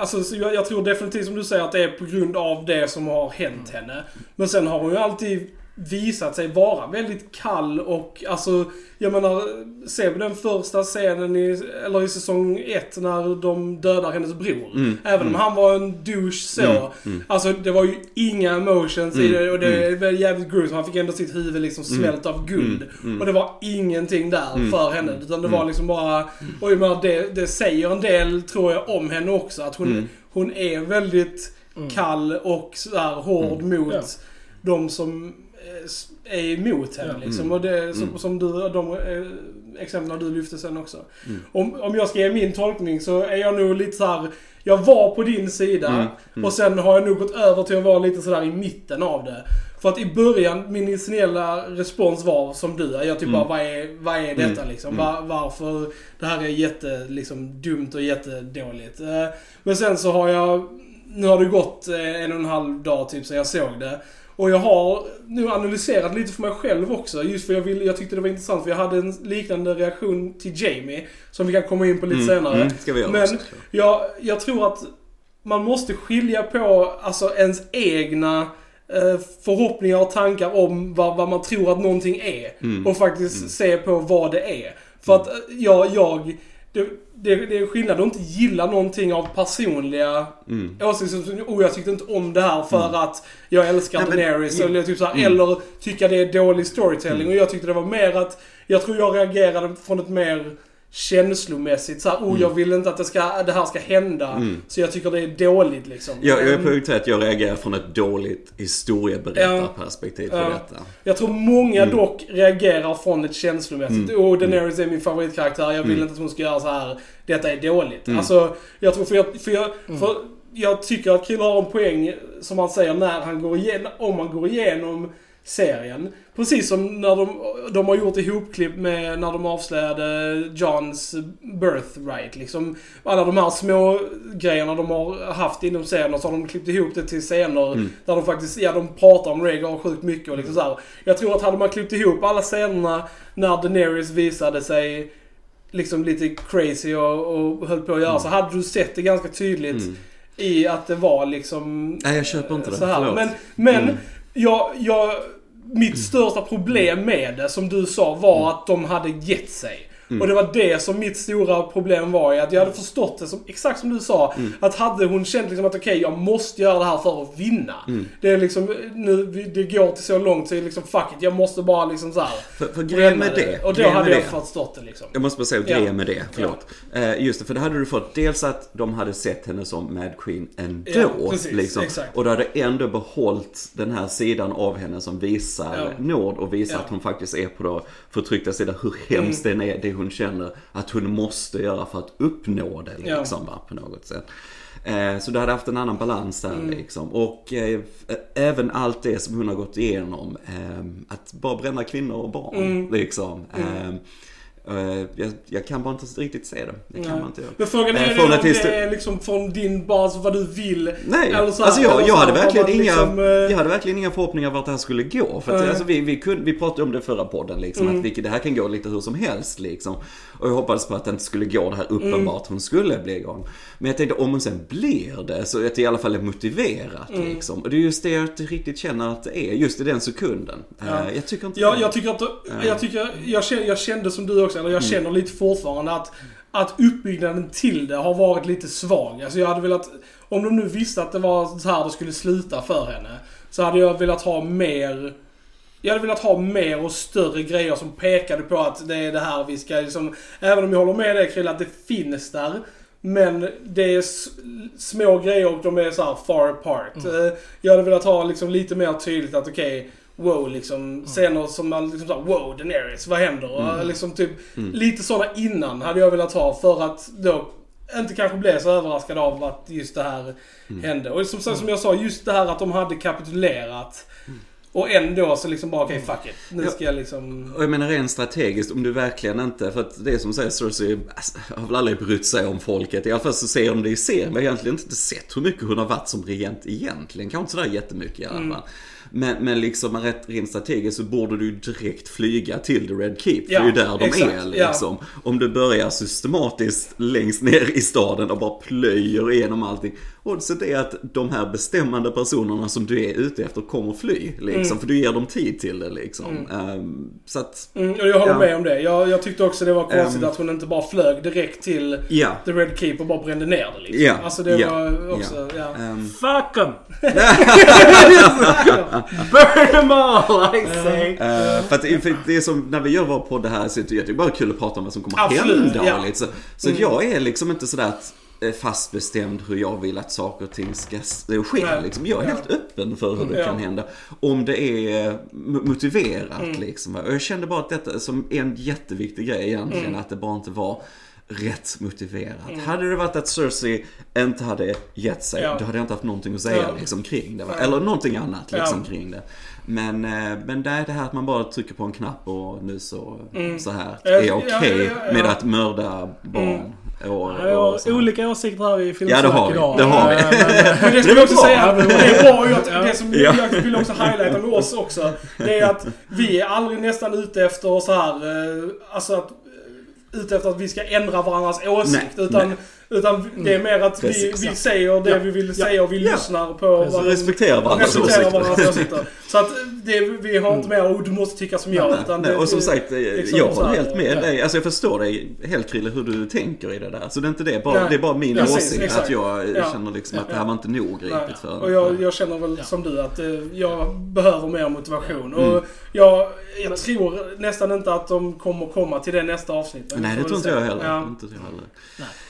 Alltså, så jag, jag tror definitivt som du säger att det är på grund av det som har hänt henne. Men sen har hon ju alltid visat sig vara väldigt kall och alltså, jag menar, se på den första scenen i, eller i säsong ett när de dödar hennes bror. Även om han var en douche så. Alltså det var ju inga emotions i det och det är väl jävligt gruesome. Han fick ändå sitt huvud liksom smält av guld. Och det var ingenting där för henne. Utan det var liksom bara, och jag menar, det, det säger en del tror jag om henne också. Att hon, hon är väldigt kall och sådär hård mot Ja. de som är emot henne liksom. Och det som, som du, de eh, exemplen du lyfte sen också. Om, om jag ska ge min tolkning så är jag nog lite så här. Jag var på din sida och sen har jag nog gått över till att vara lite sådär i mitten av det. För att i början, min initiella respons var som du. Jag typ bara, vad är, vad är detta liksom? Va- varför? Det här är jätte, liksom, dumt och jättedåligt. Eh, Men sen så har jag, nu har det gått eh, en och en halv dag typ sedan jag såg det. Och jag har nu analyserat lite för mig själv också. Just för jag, ville, jag tyckte det var intressant för jag hade en liknande reaktion till Jamie. Som vi kan komma in på lite senare. Mm, ska vi göra Men också. jag, jag tror att man måste skilja på alltså ens egna eh, förhoppningar och tankar om vad, vad man tror att någonting är. Mm. Och faktiskt se på vad det är. För att eh, jag, jag det, det, det är skillnad att inte gilla någonting av personliga Mm. åsikter. Oh, jag tyckte inte om det här för att jag älskar Nej, men- Daenerys. Mm. Eller, typ så här, eller tycka det är dålig storytelling. Och jag tyckte det var mer att, jag tror jag reagerade från ett mer känslomässigt så här, oh jag vill inte att det, ska, det här ska hända. Så jag tycker det är dåligt liksom. Jag, jag är Mm. på väg att jag reagerar från ett dåligt historieberättarperspektiv på Ja. detta. Jag tror många Mm. dock reagerar från ett känslomässigt. Och Daenerys är min favoritkaraktär. Jag vill Mm. inte att hon ska göra så här. Detta är dåligt. Alltså, jag tror för jag... För jag Mm. för jag tycker att Kill har en poäng, som han säger, när han går igenom, om man går igenom serien. Precis som när de, de har gjort ihopklipp med när de avslöjade Johns birthright. Liksom, alla de här små grejerna de har haft inom serien och så har de klippt ihop det till scener Mm. där de faktiskt, ja de pratar om Rhaegar sjukt mycket och liksom så här. Jag tror att hade man klippt ihop alla scenerna när Daenerys visade sig liksom lite crazy och, och höll på att göra så hade du sett det ganska tydligt Mm. i att det var liksom Nej, jag köper inte det. så här. Förlåt. Men, men Mm. jag, jag, mitt största problem med det, som du sa, var Mm. att de hade gett sig. Och det var det som mitt stora problem var i att jag hade förstått det som, exakt som du sa. Mm. Att hade hon känt liksom att okej, jag måste göra det här för att vinna. Mm. Det är liksom, nu, det går till så långt så är det liksom fuck it, jag måste bara liksom så här. För, för grejen med det. Och då hade jag det. förstått det liksom. Jag måste bara säga Ja. grejen med det, förlåt. Eh, just det, för det hade du fått dels att de hade sett henne som Mad Queen ändå. Ja, precis, liksom. Och du hade ändå behållit den här sidan av henne som visar Ja. nåd och visar Ja. att hon faktiskt är på då förtryckta sidan. Hur hemskt den är, det hon känner att hon måste göra för att uppnå det Ja. liksom, va, på något sätt. Eh, Så du hade haft en annan balans där Mm. liksom. Och eh, även allt det som hon har gått igenom. Eh, att bara bränna kvinnor och barn Mm. liksom. Eh, jag, jag kan bara inte riktigt se det. Det kan Nej. man inte göra. Men frågan Eh, är från om att det är liksom från din bas, vad du vill. Nej, Eller så här, alltså jag, jag, så hade verkligen inga, liksom, eh, jag hade verkligen inga förhoppningar vart det här skulle gå. För att, Nej. alltså, vi, vi, kunde, vi pratade om det förra podden, liksom, Mm. att vi, det här kan gå lite hur som helst. Liksom. Och jag hoppades på att det inte skulle gå det här uppenbart hon skulle bli igång. Men jag tänkte om hon sen blir det, så att det i alla fall är motiverat. Mm. Liksom. Och det är just det jag inte riktigt känner att det är, just i den sekunden. Ja. Eh, jag tycker inte Ja, det. jag tycker att... Jag, tycker, jag, känner, jag kände som du också, eller jag känner lite fortfarande att, att uppbyggnaden till det har varit lite svag. Alltså jag hade velat... Om de nu visste att det var så här det skulle sluta för henne. Så hade jag velat ha mer... Jag hade velat ha mer och större grejer som pekade på att det är det här vi ska liksom... Även om jag håller med dig Krille att det finns där. Men det är små grejer och de är så här far apart. Eh, Jag hade velat ha liksom lite mer tydligt att okej, wow liksom. Scener som man liksom såhär, wow Daenerys, vad händer? Och liksom typ lite sådana innan hade jag velat ha för att då inte kanske bli så överraskad av att just det här hände. Och som, som jag sa, just det här att de hade kapitulerat. Och ändå så liksom bara okej fuck it. Nu Ja. ska jag liksom... Och jag menar rent strategiskt, om du verkligen inte, för att det är som säger Cersei alltså, har väl aldrig brytt sig om folket. I alla fall så ser de det i serien. Vi har egentligen inte sett hur mycket hon har varit som regent egentligen. Kanske inte sådär jättemycket i alla Mm. Men, men liksom rätt, rent strategiskt så borde du direkt flyga till The Red Keep. För Ja, det är ju där de exakt, är ja. liksom. Om du börjar systematiskt längst ner i staden och bara plöjer igenom allting. Oddset är att de här bestämmande personerna som du är ute efter kommer fly. Liksom, För du ger dem tid till det liksom. Ehm, så att, Mm, och jag håller Ja. med om det. Jag, jag tyckte också det var konstigt Ehm. att hon inte bara flög direkt till ja. The Red Keep och bara brände ner det liksom. Ja, Alltså det ja, var också, ja. Ehm, Fuck them! Burn them all I say! Eh, för, att, för det är som när vi gör vår podd här så är det bara kul att prata om vad som kommer Absolut, hända. och lite så så att jag är liksom inte sådär att, eh, fastbestämd hur jag vill att saker och ting ska ske. Liksom. Jag är Ja. helt öppen för hur det Ja. kan hända. Om det är eh, mo- motiverat Mm. liksom. Och jag kände bara att detta som en jätteviktig grej egentligen, Mm. att det bara inte var rätt motiverat. Hade det varit att Cersei inte hade gett sig, Ja. då hade jag inte haft någonting att säga Ja. liksom, kring det. va? Eller någonting annat liksom, Ja. kring det. Men, eh, men det är det här att man bara trycker på en knapp och nu så, så här är okej ja. med att mörda barn. Och, Jag och olika åsikter här i Ja, filmsnack det har vi. idag. Det har vi. Men- Men det är vi också bra. säga, det är bra ju att det som Ja. jag vill också highlighta med oss också. Det är att vi är aldrig nästan ute efter så här, eh, alltså att eh, ute efter att vi ska ändra varandras åsikt. Nej, utan nej. Utan det är mer att vi, Precis. vi säger det Ja. vi vill Ja. säga och vi Ja. lyssnar på Så varandra. respekterar åsikter. varandras åsikter. Så att det, vi har inte mer, oh, du måste tycka som jag. Nej, utan nej, det, och som sagt, eh, liksom jag håller helt med ja. dig. Alltså jag förstår dig helt Krille hur du tänker i det där. Så det är inte det, bara, Nej. det är bara min Precis, åsikt exakt. att jag eh, Ja. känner liksom att Ja. det här var inte nog Nej. gripet för Och jag, jag känner väl Ja. som du att eh, jag behöver mer motivation. Mm. Och jag, jag tror nästan inte att de kommer komma till det nästa avsnitt. Nej, det tror inte jag heller. Ja. Inte jag heller.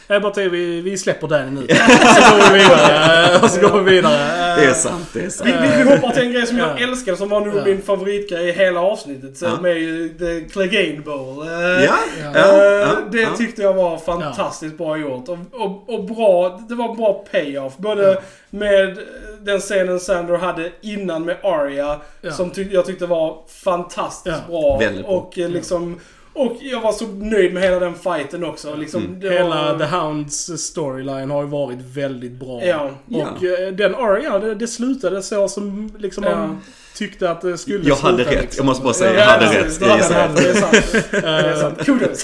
Jag bara säger vi, vi släpper den nu. Så går vi vidare. Och så går vi vidare. Det är sant, det är sant. Vi, vi, vi hoppar till en grej som jag Ja. älskade som var nog Ja. min favoritgrej i hela avsnittet. Ja. Med ju The Clegane Bowl. Eh, Ja, Ja. ja, Eh, ja, det tyckte jag var fantastiskt bra gjort. Och, och, och bra, det var bra payoff. Både med den scenen Sandor hade innan med Arya. Ja. Som tyck, jag tyckte var fantastiskt Ja. bra. Väldigt bra. Och eh, liksom... Och jag var så nöjd med hela den fighten också. Liksom, Mm. det Hela var, The Hounds storyline har ju varit väldigt bra. Ja. Och eh, den Arya, det, det slutade så som liksom Ja. Tyckte att det skulle Jag hade rätt, liksom. jag måste bara säga, Ja, jag hade precis. rätt. Jag gissade rätt. Det är sant. Det är sant. Kudos.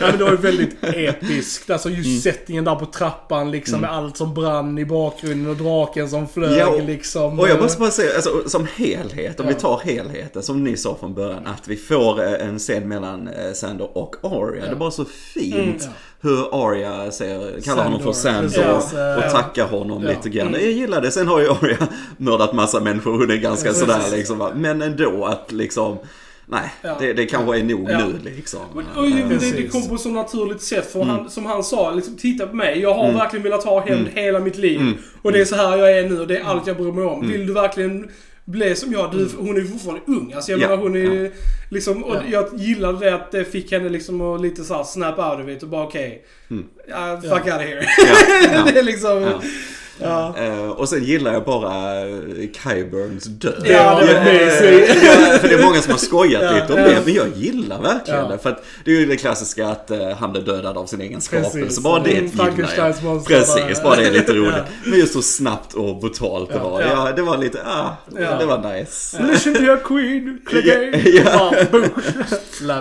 Ja, men det var ju väldigt episkt. Alltså just Mm. settingen där på trappan liksom med allt som brann i bakgrunden och draken som flög Ja, och- liksom. Och jag måste bara säga, alltså, som helhet, om Ja. vi tar helheten som ni sa från början, att vi får eh, en scen mellan eh, Sander och Arya. Ja. Det är bara så fint Mm. Ja. hur Arya säger, kallar honom för Sandor, Sandor precis. och Ja. tackar honom Ja. lite grann. Jag gillar det. Sen har ju Arya mördat massa människor och hon är ganska Precis. sådär liksom. Men ändå att liksom, nej, Ja. det, det kanske är nog Ja. nu liksom. Och, och det, det, det kom på så naturligt sätt. För Mm. han, som han sa, liksom, titta på mig. Jag har verkligen velat ha hämnd hela mitt liv. Mm. Och det är så här jag är nu och det är allt jag bryr mig om. Vill du verkligen bli som jag? Du, hon är ju fortfarande ung. Alltså jag Ja, menar hon är liksom... Och Ja. jag gillade det att det fick henne liksom att lite såhär snap out of it och bara okej. Mm. ja, fuck out of here. Ja, ja. det är liksom... Ja. Eh, och sen gillar jag bara uh, Kyburns död. Ja, det Ja, amazing. ja, för det är många som har skojat Ja, lite om det, men jag gillar verkligen Ja. det. För att det är ju det klassiska att eh, han blir dödad av sin egen skapelse. Bara det Mm, gillar jag. Precis, bara. det är lite roligt. Ja. Men just så snabbt och brutalt det Ja. var. Ja. Det var lite, ah, Ja. det var nice. Listen to your queen. Ja.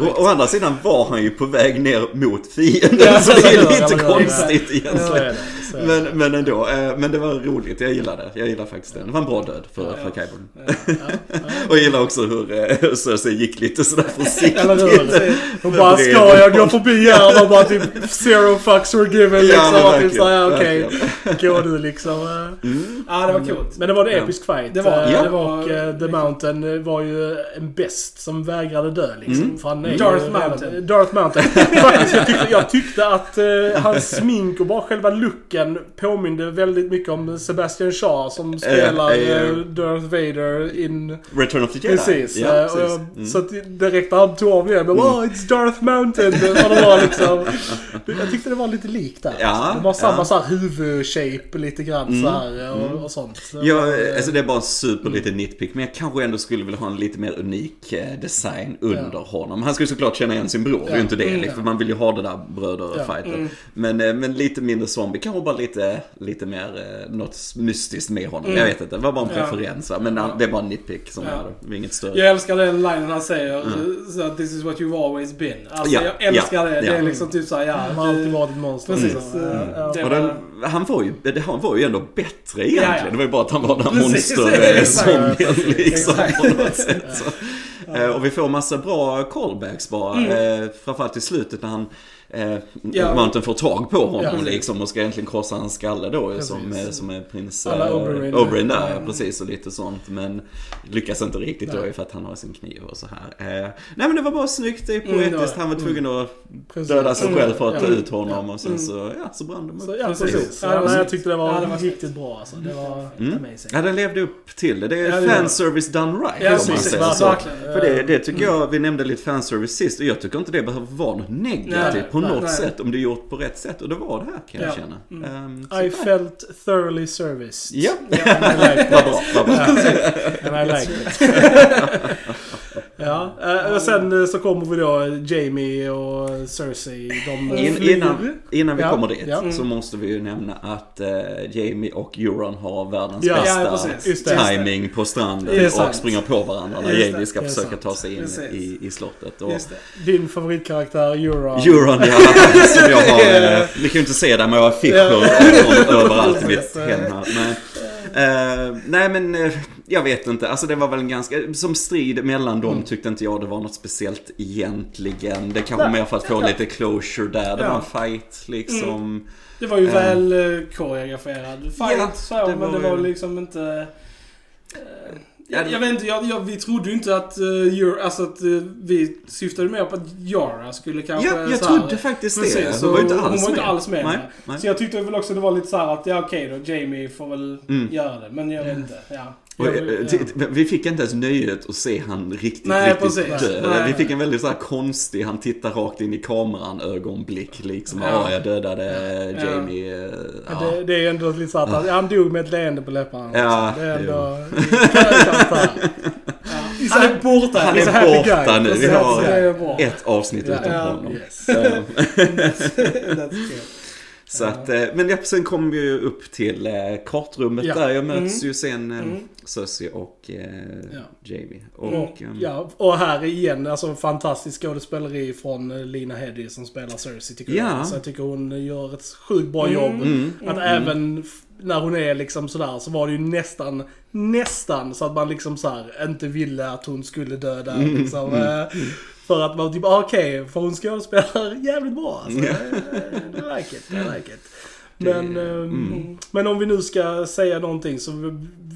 Å, å andra sidan var han ju på väg ner mot fienden, Ja, så det är ja, lite ja, ja, konstigt egentligen. Men, men ändå, eh, men det var roligt. Jag gillar det. Jag gillar faktiskt den. Det var en bra död för, Ja. för Kyburn. Ja, ja. Och jag gillar också hur eh, hur Cersei gick lite sådär försiktigt. Eller hur? Och bara, ska jag gå förbi här? Och bara typ, zero fucks were given liksom. och typ såhär, okej, verkligen. gå du liksom. eh. Mm. ja, det var coolt. Men det var en Ja. episk fight. Det var- Eh, ja. det var, och eh, The Mountain eh, var ju en best som vägrade dö liksom. Mm. För han är ju Darth redan- Mountain. Darth Mountain. Faktiskt, jag tyckte, jag tyckte att eh, hans smink och bara själva looken påminde väldigt mycket om Sebastian Shaw som spelar eh, eh, Darth Vader in... Return of the Jedi. Precis. Ja, eh, och precis. Mm. Så att direkt när han tog av det, bara oh, it's Darth Mountain. Och det var liksom, jag tyckte det var lite likt där. Ja, det var samma ja. så här huvudshape lite grann Mm, så här och, och sånt. Så, Ja, eh, alltså det är bara super liten nitpick. Men jag kanske ändå skulle vilja ha en lite mer unik eh, design under Ja. honom. Han skulle såklart känna igen sin bror, det är Ja. ju inte det. Mm, liksom. ja. Man vill ju ha det där bröder-fighten. Mm. Men, eh, men lite mindre zombie, kanske bara lite, lite mer eh, något mystiskt med honom. Mm. Jag vet inte, det var bara en Ja. preferens. va. Men eh, det är bara en nitpick som Ja. jag hade. Det var inget större. Jag älskar den linen han säger. Så att this is what you've always been. Alltså Mm. Ja, jag älskar ja, det. Det ja. är liksom typ såhär, ja. Han har alltid varit ett monster. Precis. Mm. Ja. Var- den, han, var ju, det- han var ju ändå bättre egentligen. Ja, ja. Det var ju bara att han var den här monster-zombien liksom Exakt. på något sätt. Så. Eh, Och vi får massa bra callbacks bara. Mm. Eh, Framförallt i slutet när han eh, Ja. Mountain får tag på honom Ja, liksom och ska egentligen krossa hans skalle då Precis. som, eh, som är prins eh, Oberyn. Oberyn där, ja, Mm. precis och lite sånt. Men lyckas inte riktigt då Nej. ju för att han har sin kniv och så här. Eh, Nej men det var bara snyggt, det är Mm, poetiskt. det. Han var tvungen att Precis. döda sig Mm. själv för att ta ut honom och sen Mm. så, ja, så brann de upp. Så, ja, Precis. precis. Ja, det Ja, var nej, jag tyckte det var, Ja, det var riktigt bra alltså. Det var Mm. amazing. Ja, den levde upp till det. Det är Ja, fanservice done right Ja, om man säger så. Verkligen. För det, det tycker jag, vi nämnde lite fanservice sist och jag tycker inte det behöver vara något negativt Nej, på nej, något nej. sätt om det är gjort på rätt sätt. Och det var det här kan jag Ja. känna. Mm. Så I felt thoroughly serviced. Ja, I liked vad bra, vad bra. And I liked it. ja, eh, och sen eh, så kommer vi då Jamie och Cersei. De In, flyr. innan, innan vi Ja, kommer dit ja. så måste vi ju nämna att eh, Jamie och Euron har världens Ja, bästa ja, timing på stranden och sant. springer på varandra när Jamie ska försöka sant. ta sig in i, i slottet. Och, Just det. Din favoritkaraktär Euron. Euron, ja. Som jag har, eh, ni kan ju inte se det men jag har affischer överallt i mitt hem här. Men, eh, nej men eh, jag vet inte. Alltså det var väl en ganska, som strid mellan dem Mm. tyckte inte jag det var något speciellt egentligen. Det kanske mer för att få lite closure där. Det Ja. var en fight liksom. Det var ju Eh. väl uh, koreograferad fight Ja, så, det men var det var ju- liksom inte... eh, Jag, jag vet inte, jag, jag, vi trodde ju inte att, uh, Euro, alltså att uh, vi syftade mer på att Yara skulle kanske... Ja, jag här- trodde faktiskt Precis, det. Hon var inte hon alls var inte med. alls med. Nej, nej. Så jag tyckte väl också det var lite så här att, ja okej då, Jamie får väl Mm. göra det. Men jag vet inte, ja. Och, Jag, eh, ja. Vi fick inte ens nöjet att se han riktigt, Nej, riktigt precis. dö. Nej. Vi fick en väldigt så här konstig, han tittar rakt in i kameran ögonblick liksom. Ja, Ja. jag dödade Ja. Jamie. eh, Ja. Ja. Det, det är ändå lite så att han, han dog med ett leende på läpparna. Ja, det är ändå... Han är borta. Han är borta guy. nu. Vi har ett avsnitt Ja. utan Ja. honom. Yes. That's good. Så att, eh, men ja, sen kom vi ju upp till eh, kartrummet Ja. där. Jag möts Mm. ju sen eh, Mm. Cersei och eh, Ja. Jamie. Och, Och, ehm, ja, och här igen, alltså fantastiskt skådespeleri från Lina Headey som spelar Cersei tycker Ja. jag. Så jag tycker hon gör ett sjukt bra Mm. jobb. Mm. Att även f- när hon är liksom sådär så var det ju nästan, nästan så att man liksom så här inte ville att hon skulle dö där Mm. liksom. Eh, För att man typ, ah, okej, för hon skådespelar jävligt bra alltså. Eh, I like it, I like it. Men, ehm, mm. men om vi nu ska säga någonting så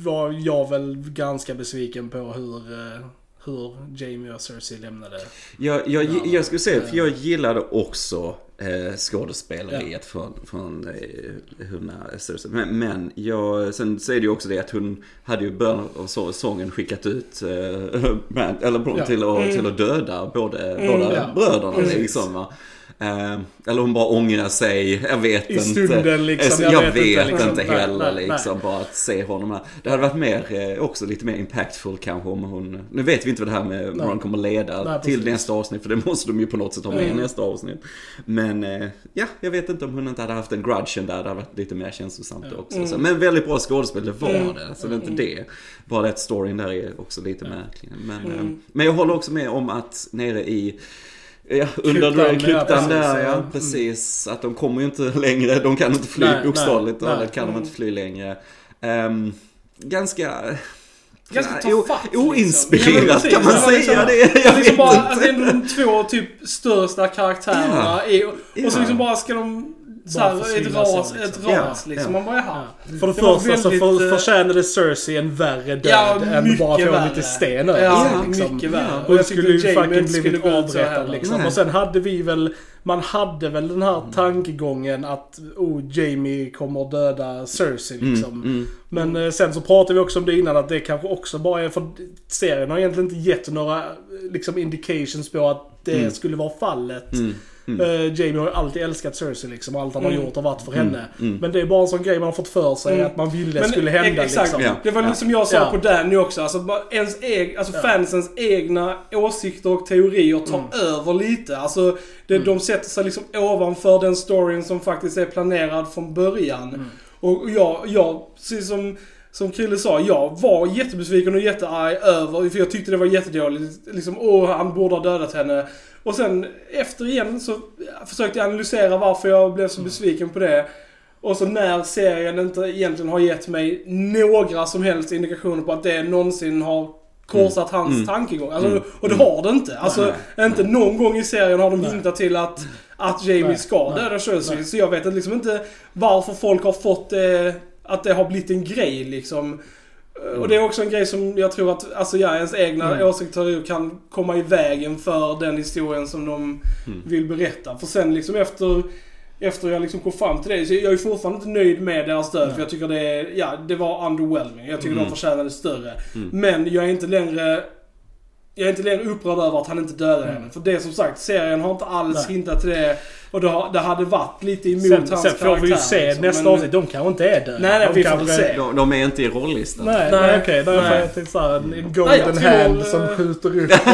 var jag väl ganska besviken på hur, eh, hur Jamie och Cersei lämnade. Jag, jag, Ja. jag skulle säga, för jag gillade också eh, skådespeleriet Ja. från, från eh, Hunna Cersei. Men, men jag, sen så är det ju också det att hon hade ju början av så- säsongen skickat ut eh, man, eller Ja. till, att, Mm. till att döda båda, Mm, båda ja. bröderna. Precis. Liksom, va. Eh, eller hon bara ångrar sig, jag vet I inte. stunden, liksom, jag, jag vet, vet inte, inte, liksom. Nej, heller nej, liksom. Bara att se honom här. Det hade varit mer, eh, också lite mer impactful kanske om hon... Nu vet vi inte vad det här med Nej. Bron kommer leda Nej, till nästa avsnitt. För det måste de ju på något sätt ha med Mm. i nästa avsnitt. Men eh, ja, jag vet inte om hon inte hade haft en grudgen där. Det hade varit lite mer känslosamt Ja. också. Mm. Så, men väldigt bra skådespel, det var Mm. det. Så det är inte det. Bara det att storyn där är också lite märklig. Men, eh, Mm. men jag håller också med om att nere i Ja, under Kryptan, ja, kryptan precis, där ja. ja, Mm. precis. Att de kommer ju inte längre, de kan inte fly Nej, bokstavligt nej, nej. kan de Mm. inte fly längre. Ehm, ganska... Ganska Ja, tafatt, liksom. Oinspirerat Ja, precis. kan man var säga liksom- det. Jag liksom vet bara, inte. alltså, det är de två typ största karaktärerna. är, och, Ja. och så liksom bara ska de... Så här, ett ras, så, ett liksom. ras Ja, liksom. ja. Man bara jaha. Ja. För det, Det första så väldigt, för, eh, förtjänade Cersei en värre död Ja, än bara få lite sten över Ja, sig, liksom. mycket värre. Och Hon jag skulle ju fucking blivit så avrättad liksom. Nej. Och sen hade vi väl, man hade väl den här tankegången att oh, Jamie kommer döda Cersei liksom. Mm, mm. Men eh, sen så pratade vi också om det innan att det kanske också bara är för serien har egentligen inte gett några liksom indications på att det Mm. skulle vara fallet. Mm. Eh, Jamie har ju alltid älskat Cersei liksom och allt han har Mm. gjort har varit för henne. mm. Men det är bara en sån grej man har fått för sig Mm. att man ville Men, skulle hända exakt. liksom. Ja. Det var Ja. som jag sa Ja. på Danny också. Alltså, ens eg, alltså Ja. fansens egna åsikter och teorier tar Mm. över lite. Alltså, det, Mm. de sätter sig liksom ovanför den storyn som faktiskt är planerad från början. Mm. Och jag, jag, precis som, som Krille sa, jag var jättebesviken och jättearg över, för jag tyckte det var jättedåligt. Liksom, åh, han borde ha dödat henne. Och sen efter igen så försökte jag analysera varför jag blev så besviken på det. Och så när serien inte egentligen har gett mig några som helst indikationer på att det någonsin har korsat hans Mm. tankegång. Alltså, Mm. Och det Mm. har det inte. Alltså, inte någon gång i serien har de Nej. hintat till att, att Jamie Nej. ska Nej. döda Cersei. Nej. Så jag vet liksom inte varför folk har fått det, att det har blivit en grej liksom. Och det är också en grej som jag tror att, alltså ja, ens egna Mm. åsikter kan komma i vägen för den historien som de Mm. vill berätta. För sen liksom efter, efter jag liksom kom fram till det, så jag är fortfarande inte nöjd med deras. Nej. För jag tycker det, ja, det var underwhelming. Jag tycker Mm. de förtjänade större. Mm. Men jag är inte längre jag är inte längre upprörd över att han inte dödade Mm. henne. För det som sagt, serien har inte alls Nej. hintat till det. Och det, har, det hade varit lite emot Sen, hans sen får vi ju karaktär, se liksom. nästa Men- avsnitt. De kanske inte är döda. Nej, nej, De vi får se. De, de är inte i rollistan. Nej, Nej. nej okej. Okay. Nej. Jag tänkte såhär, en Nej, golden tror, hand eh, som skjuter upp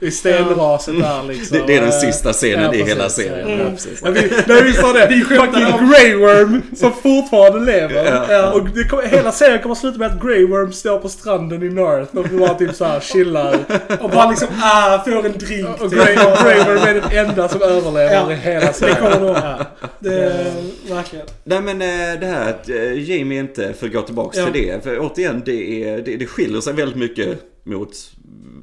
eh, i stenraset där liksom. Det, det är den Eh, sista scenen ja, i hela serien. ja. Ja, Mm. precis. Ja, vi, när vi sa det, Vi skämtade fucking om- Grey Worm som fortfarande lever. Ja. Ja. Och det hela serien kommer sluta med att Grey Worm står på stranden i North och bara typ såhär chillar. Och bara liksom, ah, får en drink. Och typ. Grey, och Grey Worm är den enda som överlever Ja. i hela serien. Det kommer nog. Ja. Det är verkligen. Nej men eh, det här att eh, Jamie inte, för att gå tillbaks Ja. till det. För återigen, det, är, det, det skiljer sig väldigt mycket mot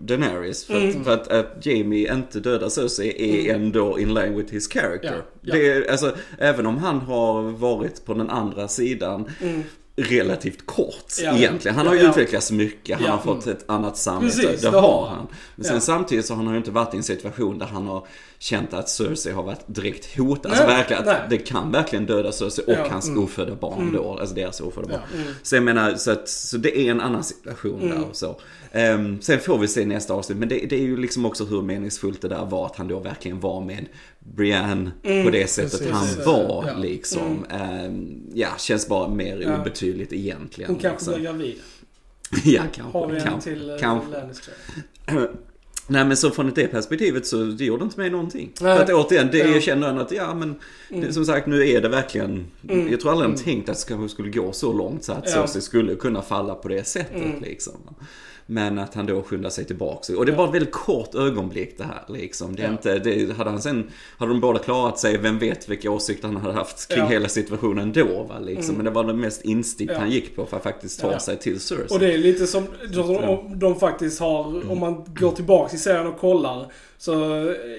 Daenerys. För, Mm. att, för att, att Jamie inte dödar Cersei är ändå in line with his character. Ja, ja. Det är, alltså, även om han har varit på den andra sidan. Mm. Relativt kort Ja. egentligen. Han har ju Ja. utvecklats mycket, han Ja. har fått ett annat samvete, Precis, det det har han. Men sen samtidigt så har han ju inte varit i en situation där han har känt att Cersei har varit direkt hotad. Alltså Nej, verkligen, att det kan verkligen döda Cersei och Ja. Mm. hans ofödda barn då, alltså deras ofödda barn. Ja. Så jag menar, så, att, så det är en annan situation Mm. där och så. Ehm, sen får vi se nästa avsnitt, men det, det är ju liksom också hur meningsfullt det där var att han då verkligen var med Brienne på det sättet precis. han var Ja. liksom. Ehm, ja, känns bara mer Ja. obetydligt egentligen. Hon kanske liksom. blir gravid. Ja, kanske. Har vi en till eh, kanske. Nej men så från det perspektivet så det gjorde inte mig någonting. Nej. För att återigen, det Ja. jag känner ändå att ja men det, som sagt nu är det verkligen Mm. Jag tror aldrig han tänkt att det skulle gå så långt så att Ja. Cersei skulle kunna falla på det sättet Mm. liksom. Men att han då skyndar sig tillbaka. Och det var ett väldigt kort ögonblick det här liksom. Det är Ja. inte, det, hade han sen, hade de båda klarat sig, vem vet vilka åsikter han hade haft kring Ja. hela situationen då va liksom. Mm. Men det var det mest instinkt Ja. han gick på för att faktiskt ta sig till Cersei. Och det är lite som de, de faktiskt har, om man går tillbaks i serien och kollar. Så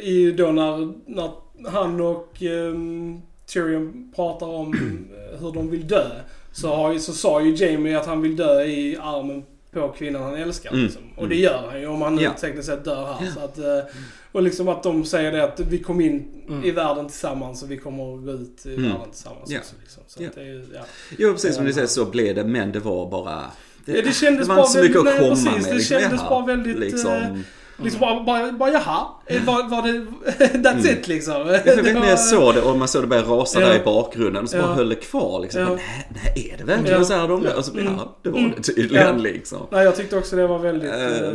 i då när, när han och ehm, Tyrion pratar om hur de vill dö. Så, har, så sa ju Jamie att han vill dö i armen på kvinnan han älskar. Mm. Liksom. Och det gör han ju om han nu Ja. tekniskt sett dör här. Så att, eh, och liksom att de säger det att vi kom in i världen tillsammans och vi kommer att gå ut i Mm. världen tillsammans Ja. också. Liksom. Så Ja. att det är, ja. Jo precis som ni säger så blev det men det var bara Ja, det kändes det var inte så mycket att komma med. det kändes bara väldigt, Liksom, eh, Liksom bara, bara, bara jaha, Eh, var, var det, that's it liksom. Mm. jag vet när jag såg det och man såg det börja rasa Ja. där i bakgrunden och så bara Ja. höll det kvar liksom. Ja. Nej, nej, är det verkligen Ja. så här de? Och så, Mm. ja, det var Mm. det tydligen liksom. Nej, jag tyckte också det var väldigt... Eh,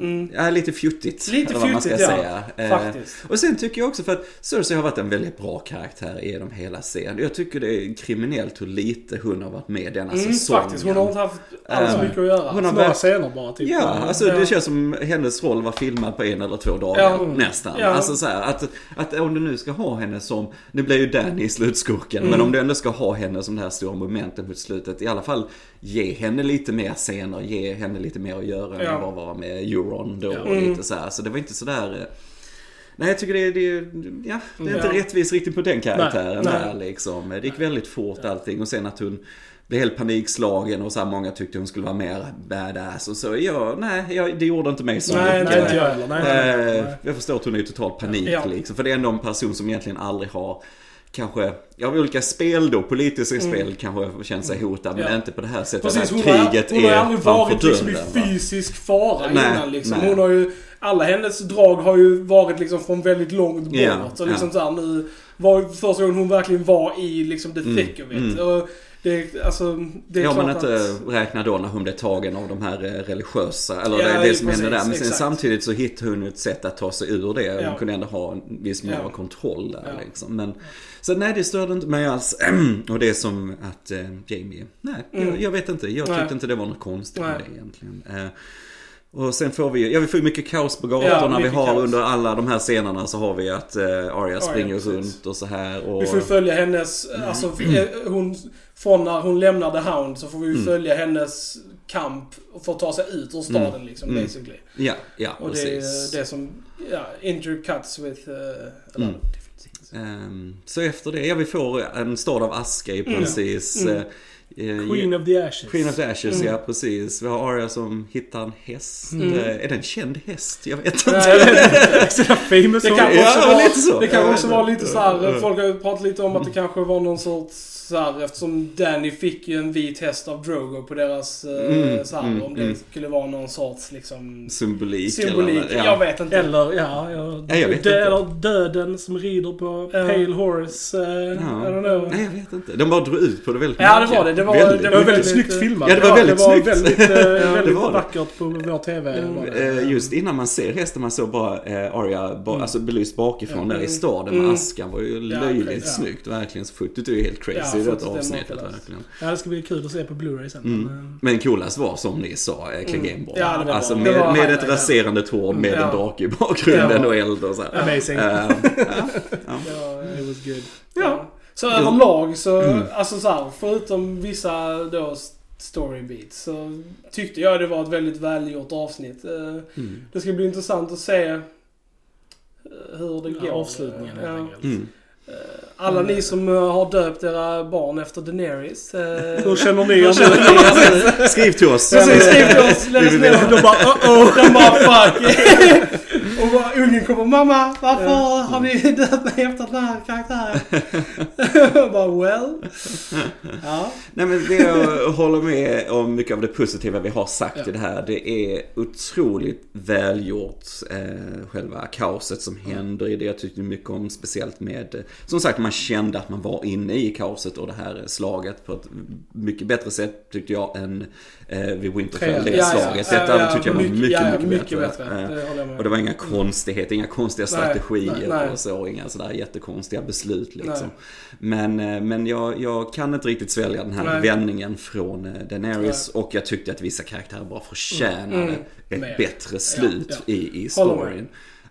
mm, Ja, lite fjuttigt. Lite vad man ska fjuttigt, ja. säga. Eh, faktiskt. Och sen tycker jag också för att Cersei har varit en väldigt bra karaktär genom hela serien. Jag tycker det är kriminellt hur lite hon har varit med denna Mm, säsongen. faktiskt, hon har inte haft alls Ehm, mycket att göra. hon har Några scener bara typ. Ja, alltså Ja. det känns som hennes roll var filmad på en eller två dagar Ja. nästan. Ja. Alltså så här, att, att om du nu ska ha henne som, nu blir ju Danny slutskurken, Mm. men om du ändå ska ha henne som det här stora momentet mot slutet, i alla fall ge henne lite mer scener, ge henne lite mer att göra Ja. än vad var med Euron då Ja. och Mm. lite så här. Så det var inte sådär eh, Nej jag tycker det är, det är, ja, det är inte Ja. rättvist riktigt på den karaktären Nej. där liksom. Det gick väldigt fort allting och sen att hon blev helt panikslagen och så här, många tyckte hon skulle vara mer badass och så. Ja, nej, jag, det gjorde inte mig så Nej, mycket. Nej, inte jag heller. Nej, nej, nej, Eh, nej. jag förstår att hon är i total panik Ja. liksom. För det är ändå en person som egentligen aldrig har Kanske, ja olika spel då, politiska spel kanske känt sig hotad men Mm. Ja. inte på det här sättet Precis, hon har, kriget hon har är aldrig varit liksom i fysisk fara Nej, innan liksom. nej. Hon har ju, alla hennes drag har ju varit liksom från väldigt långt bort. Ja, så liksom ja. så här, nu var första gången hon verkligen var i liksom the thick of it. mm. Och det, alltså, det är Ja, man inte att... räknar då när hon blev tagen av de här eh, religiösa, eller Ja, det, det som precis, hände där. Men sen exakt. samtidigt så hittade hon ett sätt att ta sig ur det. Hon Ja. kunde ändå ha en viss mer Ja. kontroll där Ja. liksom. Men, så nej, det störde inte mig alls. och det är som att eh, Jamie, nej, Mm. jag, jag vet inte. Jag tyckte Nej. inte det var något konstigt med Nej. det egentligen. Eh, och sen får vi, ja vi får mycket kaos på gatorna. Ja, vi har kaos. under alla de här scenerna så har vi att eh, Arya springer precis. runt och så här. Och, Vi får följa hennes, Mm. alltså eh, hon, från när hon lämnar The Hound så får vi Mm. följa hennes kamp för att ta sig ut ur staden Mm. liksom, Mm. basically. ja, ja Och det precis. är det som, ja, intercuts with uh, Mm. Ehm, så efter det, ja vi får en stad av aska i Mm. precis. Mm. eh, Queen of the Ashes. Queen of the Ashes, Mm. ja precis. Vi har Arya som hittar en häst. Mm. Eh, Är det en känd häst? Jag vet inte. Nej. Sådär famous Det kan. Ja, också men vara, lite så. Det kan Ja, också ja. vara lite så Ja, här. ja. folk har pratat lite om att det kanske var någon sorts så här, eftersom Danny fick ju en vit häst av Drogo på deras eh, Mm, så här, mm, om det mm. skulle vara någon sorts liksom Symbolik. symbolik. Eller, Jag vet inte. Eller, ja, ja, Ja, jag vet dö, inte. eller döden som rider på Ja. Pale Horse. eh, I don't know. Nej, jag vet inte. De bara drog ut på det väldigt Ja, det mycket. var det. Det var- väldigt. Det var väldigt Väldigt, snyggt eh, filmat. Ja, det var väldigt det var snyggt. väldigt, eh, det väldigt var det. vackert på vår TV. Mm. det. Eh, Just innan man ser hästen, man såg bara eh, Arya ba, Mm. alltså belyst bakifrån Ja. där i Mm. staden med Mm. askan var ju Ja, löjligt ja. snyggt. Verkligen. Så fotot är ju helt crazy Ja, är avsnittet. makalöst. Verkligen. Ja, det ska bli kul att se på Blu-ray sen. Mm. Men, eh, coolast var som ni sa, eh, Clegane Ja, det var Alltså med, Det med ett ja. raserande torn med Ja. en drake i bakgrunden Ja. och eld och så här. Amazing. Eh, ja, ja. Ja, It was good. Ja. Så överlag så, Mm. alltså så här, förutom vissa då story beats så tyckte jag det var ett väldigt välgjort avsnitt. Mm. Det ska bli intressant att se hur det Ja, går. avslutningen helt Ja. enkelt. Mm. Alla ni som eh, har döpt era barn efter Daenerys. eh, Hur känner ni er nu? Skriv till oss. Precis, skriv till oss. Vill- know. De bara oh De bara fuck. Och bara, ungen kommer mamma varför har ni döpt mig efter den här karaktären? Och bara well. Ja. Nej men det jag håller med om mycket av det positiva vi har sagt Ja. i det här. Det är otroligt välgjort. Eh, själva kaoset som händer i det. Jag tyckte mycket om speciellt med, som sagt man kände att man var inne i kaoset och det här slaget på ett mycket bättre sätt tyckte jag än eh, vid Winterfell. Det Ja, ja, slaget. Detta tyckte jag var mycket, ja, ja, mycket, mycket bättre. bättre. Det jag och det var inga konstigheter, inga konstiga Nej, strategier nej, nej. och så, inga sådär jättekonstiga beslut liksom. Nej. Men, eh, men jag, jag kan inte riktigt svälja den här Nej. vändningen från eh, Daenerys och jag tyckte att vissa karaktärer bara förtjänade Mm. ett Mer. bättre slut Ja, i, i med. storyn.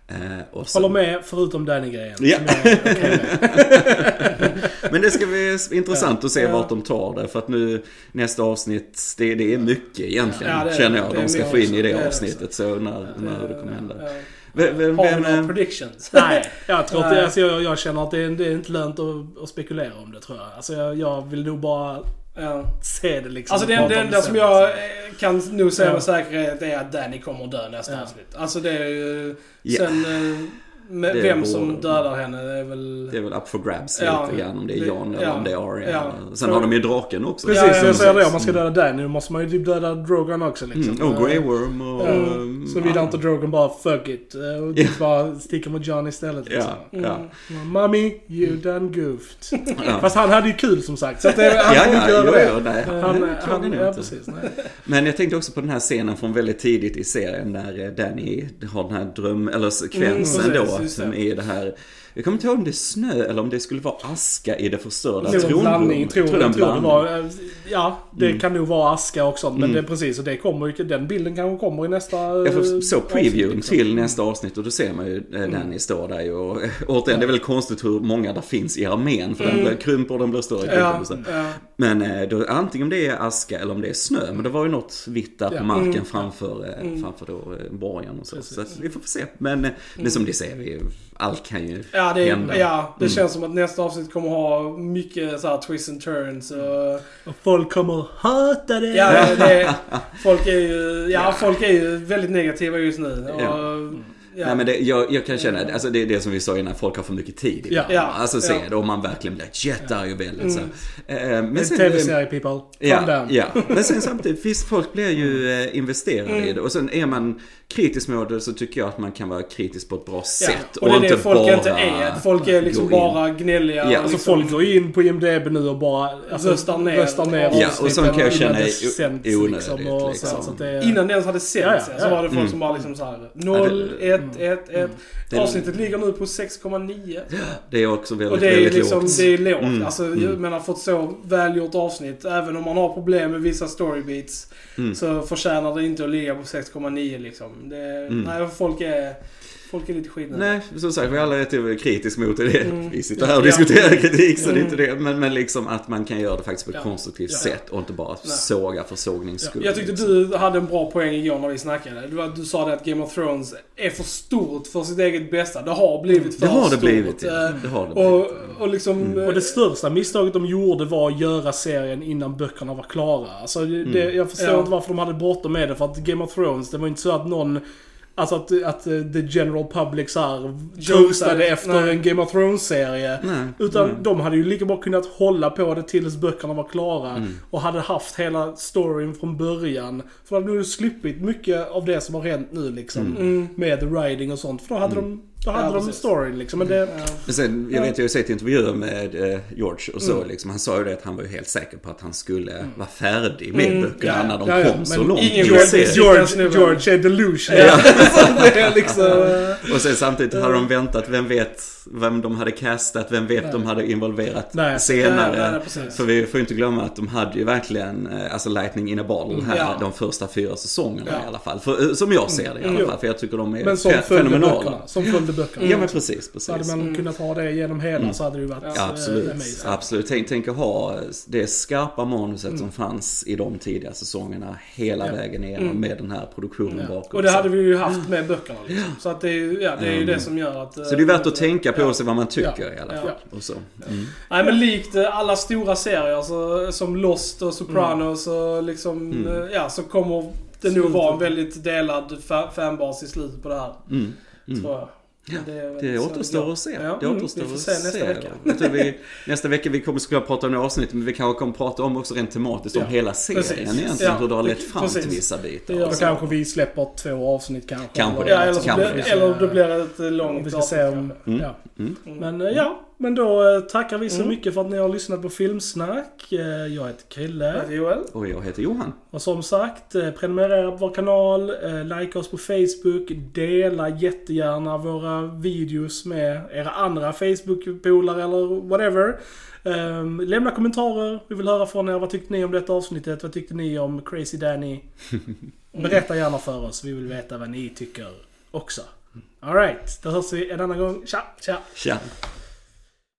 Eh, sen- Håller med, förutom. Ja. jag är okej med. Men det ska bli intressant att se Ja. vart de tar det. För att nu nästa avsnitt, det, det är mycket egentligen Ja, det känner jag. det De ska få in i det Det avsnittet. Så när, när det kommer hända. Vem, vem, Har du några eh, predictions? Nej, jag tror Nej. alltså, jag, jag känner att det är, det är inte lönt att, att spekulera om det tror jag. Alltså jag, jag vill nog bara Ja. se det liksom. Alltså det, enda sen, som jag liksom. eh, kan nog säga Ja. med säkerhet är att Danny kommer att dö nästa Ja. avsnitt. Alltså det är ju... Sen... eh, med Det vem som dödar henne är väl... det är väl up for grabs Ja, lite grann om det är det- Jon eller ja, om det är Arya. ja. Sen har de ju draken också. Precis, Ja, ja, jag säger det. Om man ska döda Danny, då måste man ju typ döda Drogon också liksom. Mm, och Grey Worm och... Ja. um, Såvida inte Drogon bara fuck it eh, och typ bara sticker mot John istället liksom. Ja, ja. Mommy, you done goofed. Ja. Fast han hade ju kul som sagt. Så att det, han Ja, ja, inte göra det. nej. Han, Det han, klagar jag ja, inte. precis. Nej. Men jag tänkte också på den här scenen från väldigt tidigt i serien när eh, Danny har den här dröm, eller sekvensen Mm, då, det. är det här jag kommer inte ihåg om det är snö eller om det skulle vara aska i det förstörda tronrummet. tror det jag. en Tror det blandning. Ja, det Mm. kan nog vara aska och sånt. Men Mm. det är precis, och det kommer den bilden kanske kommer i nästa Jag eh, får- såg avsnitt, previewn liksom. till nästa avsnitt och då ser man ju eh, Danny stå där ju och eh, återigen det är väldigt konstigt hur många där finns i armén för den Mm. blir krymper och den blir större. Ja, så. ja. Men då, antingen om det är aska eller om det är snö. Men det var ju något vitt där på marken Mm. framför, Mm. framför då borgen och så. Precis. Så vi får se. Men, men som ni vi, allt kan ju Ja, det, hända. ja, det Mm. känns som att nästa avsnitt kommer ha mycket så här twists and turns och... Och folk kommer hata det. Ja, det, folk är ju... Ja, folk är ju väldigt negativa just nu. Och, Ja. ja. Nej men det, jag, jag kan känna, alltså det är det som vi sa innan, folk har för mycket tid Ja. ibland. Ja. Alltså se Ja. det, och man verkligen blir jet är ju väldigt så. Mm. Eh, Men En sen, tv-serie people. Calm Ja, down. ja, men sen samtidigt, visst folk blir ju eh, investerade Mm. i det. Och sen är man kritisk mot det så tycker jag att man kan vara kritisk på ett bra Ja, sätt. och det är det folk bara inte är. Folk är liksom bara gnälliga. Ja. och Alltså liksom, folk går in på IMDB nu och bara alltså, Röstar ner. röstar ner Ja, och sånt kan jag känna det är onödigt, liksom, och så, liksom. så att det är- Innan det ens hade Ja, ja, sänts så ja. var det folk Mm. som bara liksom såhär Ja, 0, det- 1, 1, 1. Det- Avsnittet ligger nu på 6,9. Det är också väldigt, Och det är väldigt liksom, lågt. det är lågt. Mm, Alltså, mm. jag menar fått så välgjort avsnitt. Även om man har problem med vissa storybeats. Mm. Så förtjänar det inte att ligga på 6,9 liksom. Det, Mm. Nej, folk är, folk är lite skitnödiga. Nej, som sagt, vi är alla rätt kritiska mot det. Mm. Vi sitter här och Ja. diskuterar kritik, så det är inte Mm. det. Men, men liksom att man kan göra det faktiskt på ett Ja. konstruktivt Ja. sätt och inte bara Nej. såga för sågnings Ja, skull. jag tyckte liksom. du hade en bra poäng igår när vi snackade. Du, du sa det att Game of Thrones är för stort för sitt eget bästa. Det har blivit för Det har det stort. blivit, Eh, ja. Det har det Och, blivit. och liksom... Mm. Och det största misstaget de gjorde var att göra serien innan böckerna var klara. Alltså, det, Mm. Jag förstår Ja. inte varför de hade bråttom med det. För att Game of Thrones, det var inte så att någon... Alltså att, att eh, the general public såhär toastade efter Nej. en Game of Thrones-serie. Utan nej. de hade ju lika bra kunnat hålla på det tills böckerna var klara. Mm. Och hade haft hela storyn från början. För då hade du sluppit mycket av det som har hänt nu liksom. Mm. Mm. Med the writing och sånt. För då hade de, då hade Ja, de precis. storyn liksom. Men det, Ja. Men sen, jag vet, jag har sett intervjuer med eh, George och så Mm. liksom. Han sa ju det att han var ju helt säker på att han skulle vara färdig med Mm. böckerna Ja, när de ja, ja. kom så Men långt ingen serien. George, George är delusional. Ja. Så det är liksom... Och sen samtidigt hade de väntat, vem vet vem de hade castat, vem vet Nej. de hade involverat Nej. senare. Nej. För vi får ju inte glömma att de hade ju verkligen, eh, alltså Lightning in a bottle här, Ja. de första fyra säsongerna Ja. i alla fall. För, eh, som jag ser det i alla Mm. fall, för jag tycker de är Men som fe- följde fenomenala. böckerna. Böckerna. Ja men precis, Så hade precis. man kunnat ha det genom hela så hade det ju varit Ja, eh, Absolut, amazing. absolut. Tänk, tänk att ha det skarpa manuset som fanns i de tidiga säsongerna hela Ja. vägen igenom med den här produktionen Ja. bakom. Och det hade vi ju haft med böckerna liksom. Så att det är ju ja, det, är ju det som gör att... eh, Så det är värt att tänka på ja. sig vad man tycker Ja. i alla Ja. fall. Och så. Mm. Nej men likt eh, alla stora serier så, som Lost och Sopranos och liksom, Mm. eh, ja så kommer det nog vara en väldigt delad fa- fanbas i slutet på det här. Mm. Mm. Tror jag. Men Det, Det återstår att se. Ja, Det mm, återstår vi får att se nästa vecka. Jag tror vi, nästa vecka vi kommer skulle prata om det avsnittet men vi kanske kommer prata om också rent tematiskt om Ja, hela serien precis. egentligen. Ja, hur det har lett det- fram precis. till vissa Det bitar. gör Då kanske vi släpper två avsnitt kanske. Kanske det. Ja, eller så, Kanske blir, det. eller då blir det ett Om långt vi ska se avsnitt om... Mm. Ja. Mm. Men eh, ja, men då eh, tackar vi så Mm. mycket för att ni har lyssnat på Filmsnack. Eh, Jag heter Krille. Jag heter Joel. Och jag heter Johan. Och som sagt, eh, prenumerera på vår kanal, like oss på Facebook, dela jättegärna våra videos med era andra Facebook-polare eller whatever. Ehm, lämna kommentarer, vi vill höra från er. Vad tyckte ni om detta avsnittet? Vad tyckte ni om Crazy Danny? Berätta gärna för oss, vi vill veta vad ni tycker också. Alright, då hörs vi en annan gång. Tja, tja! Tja!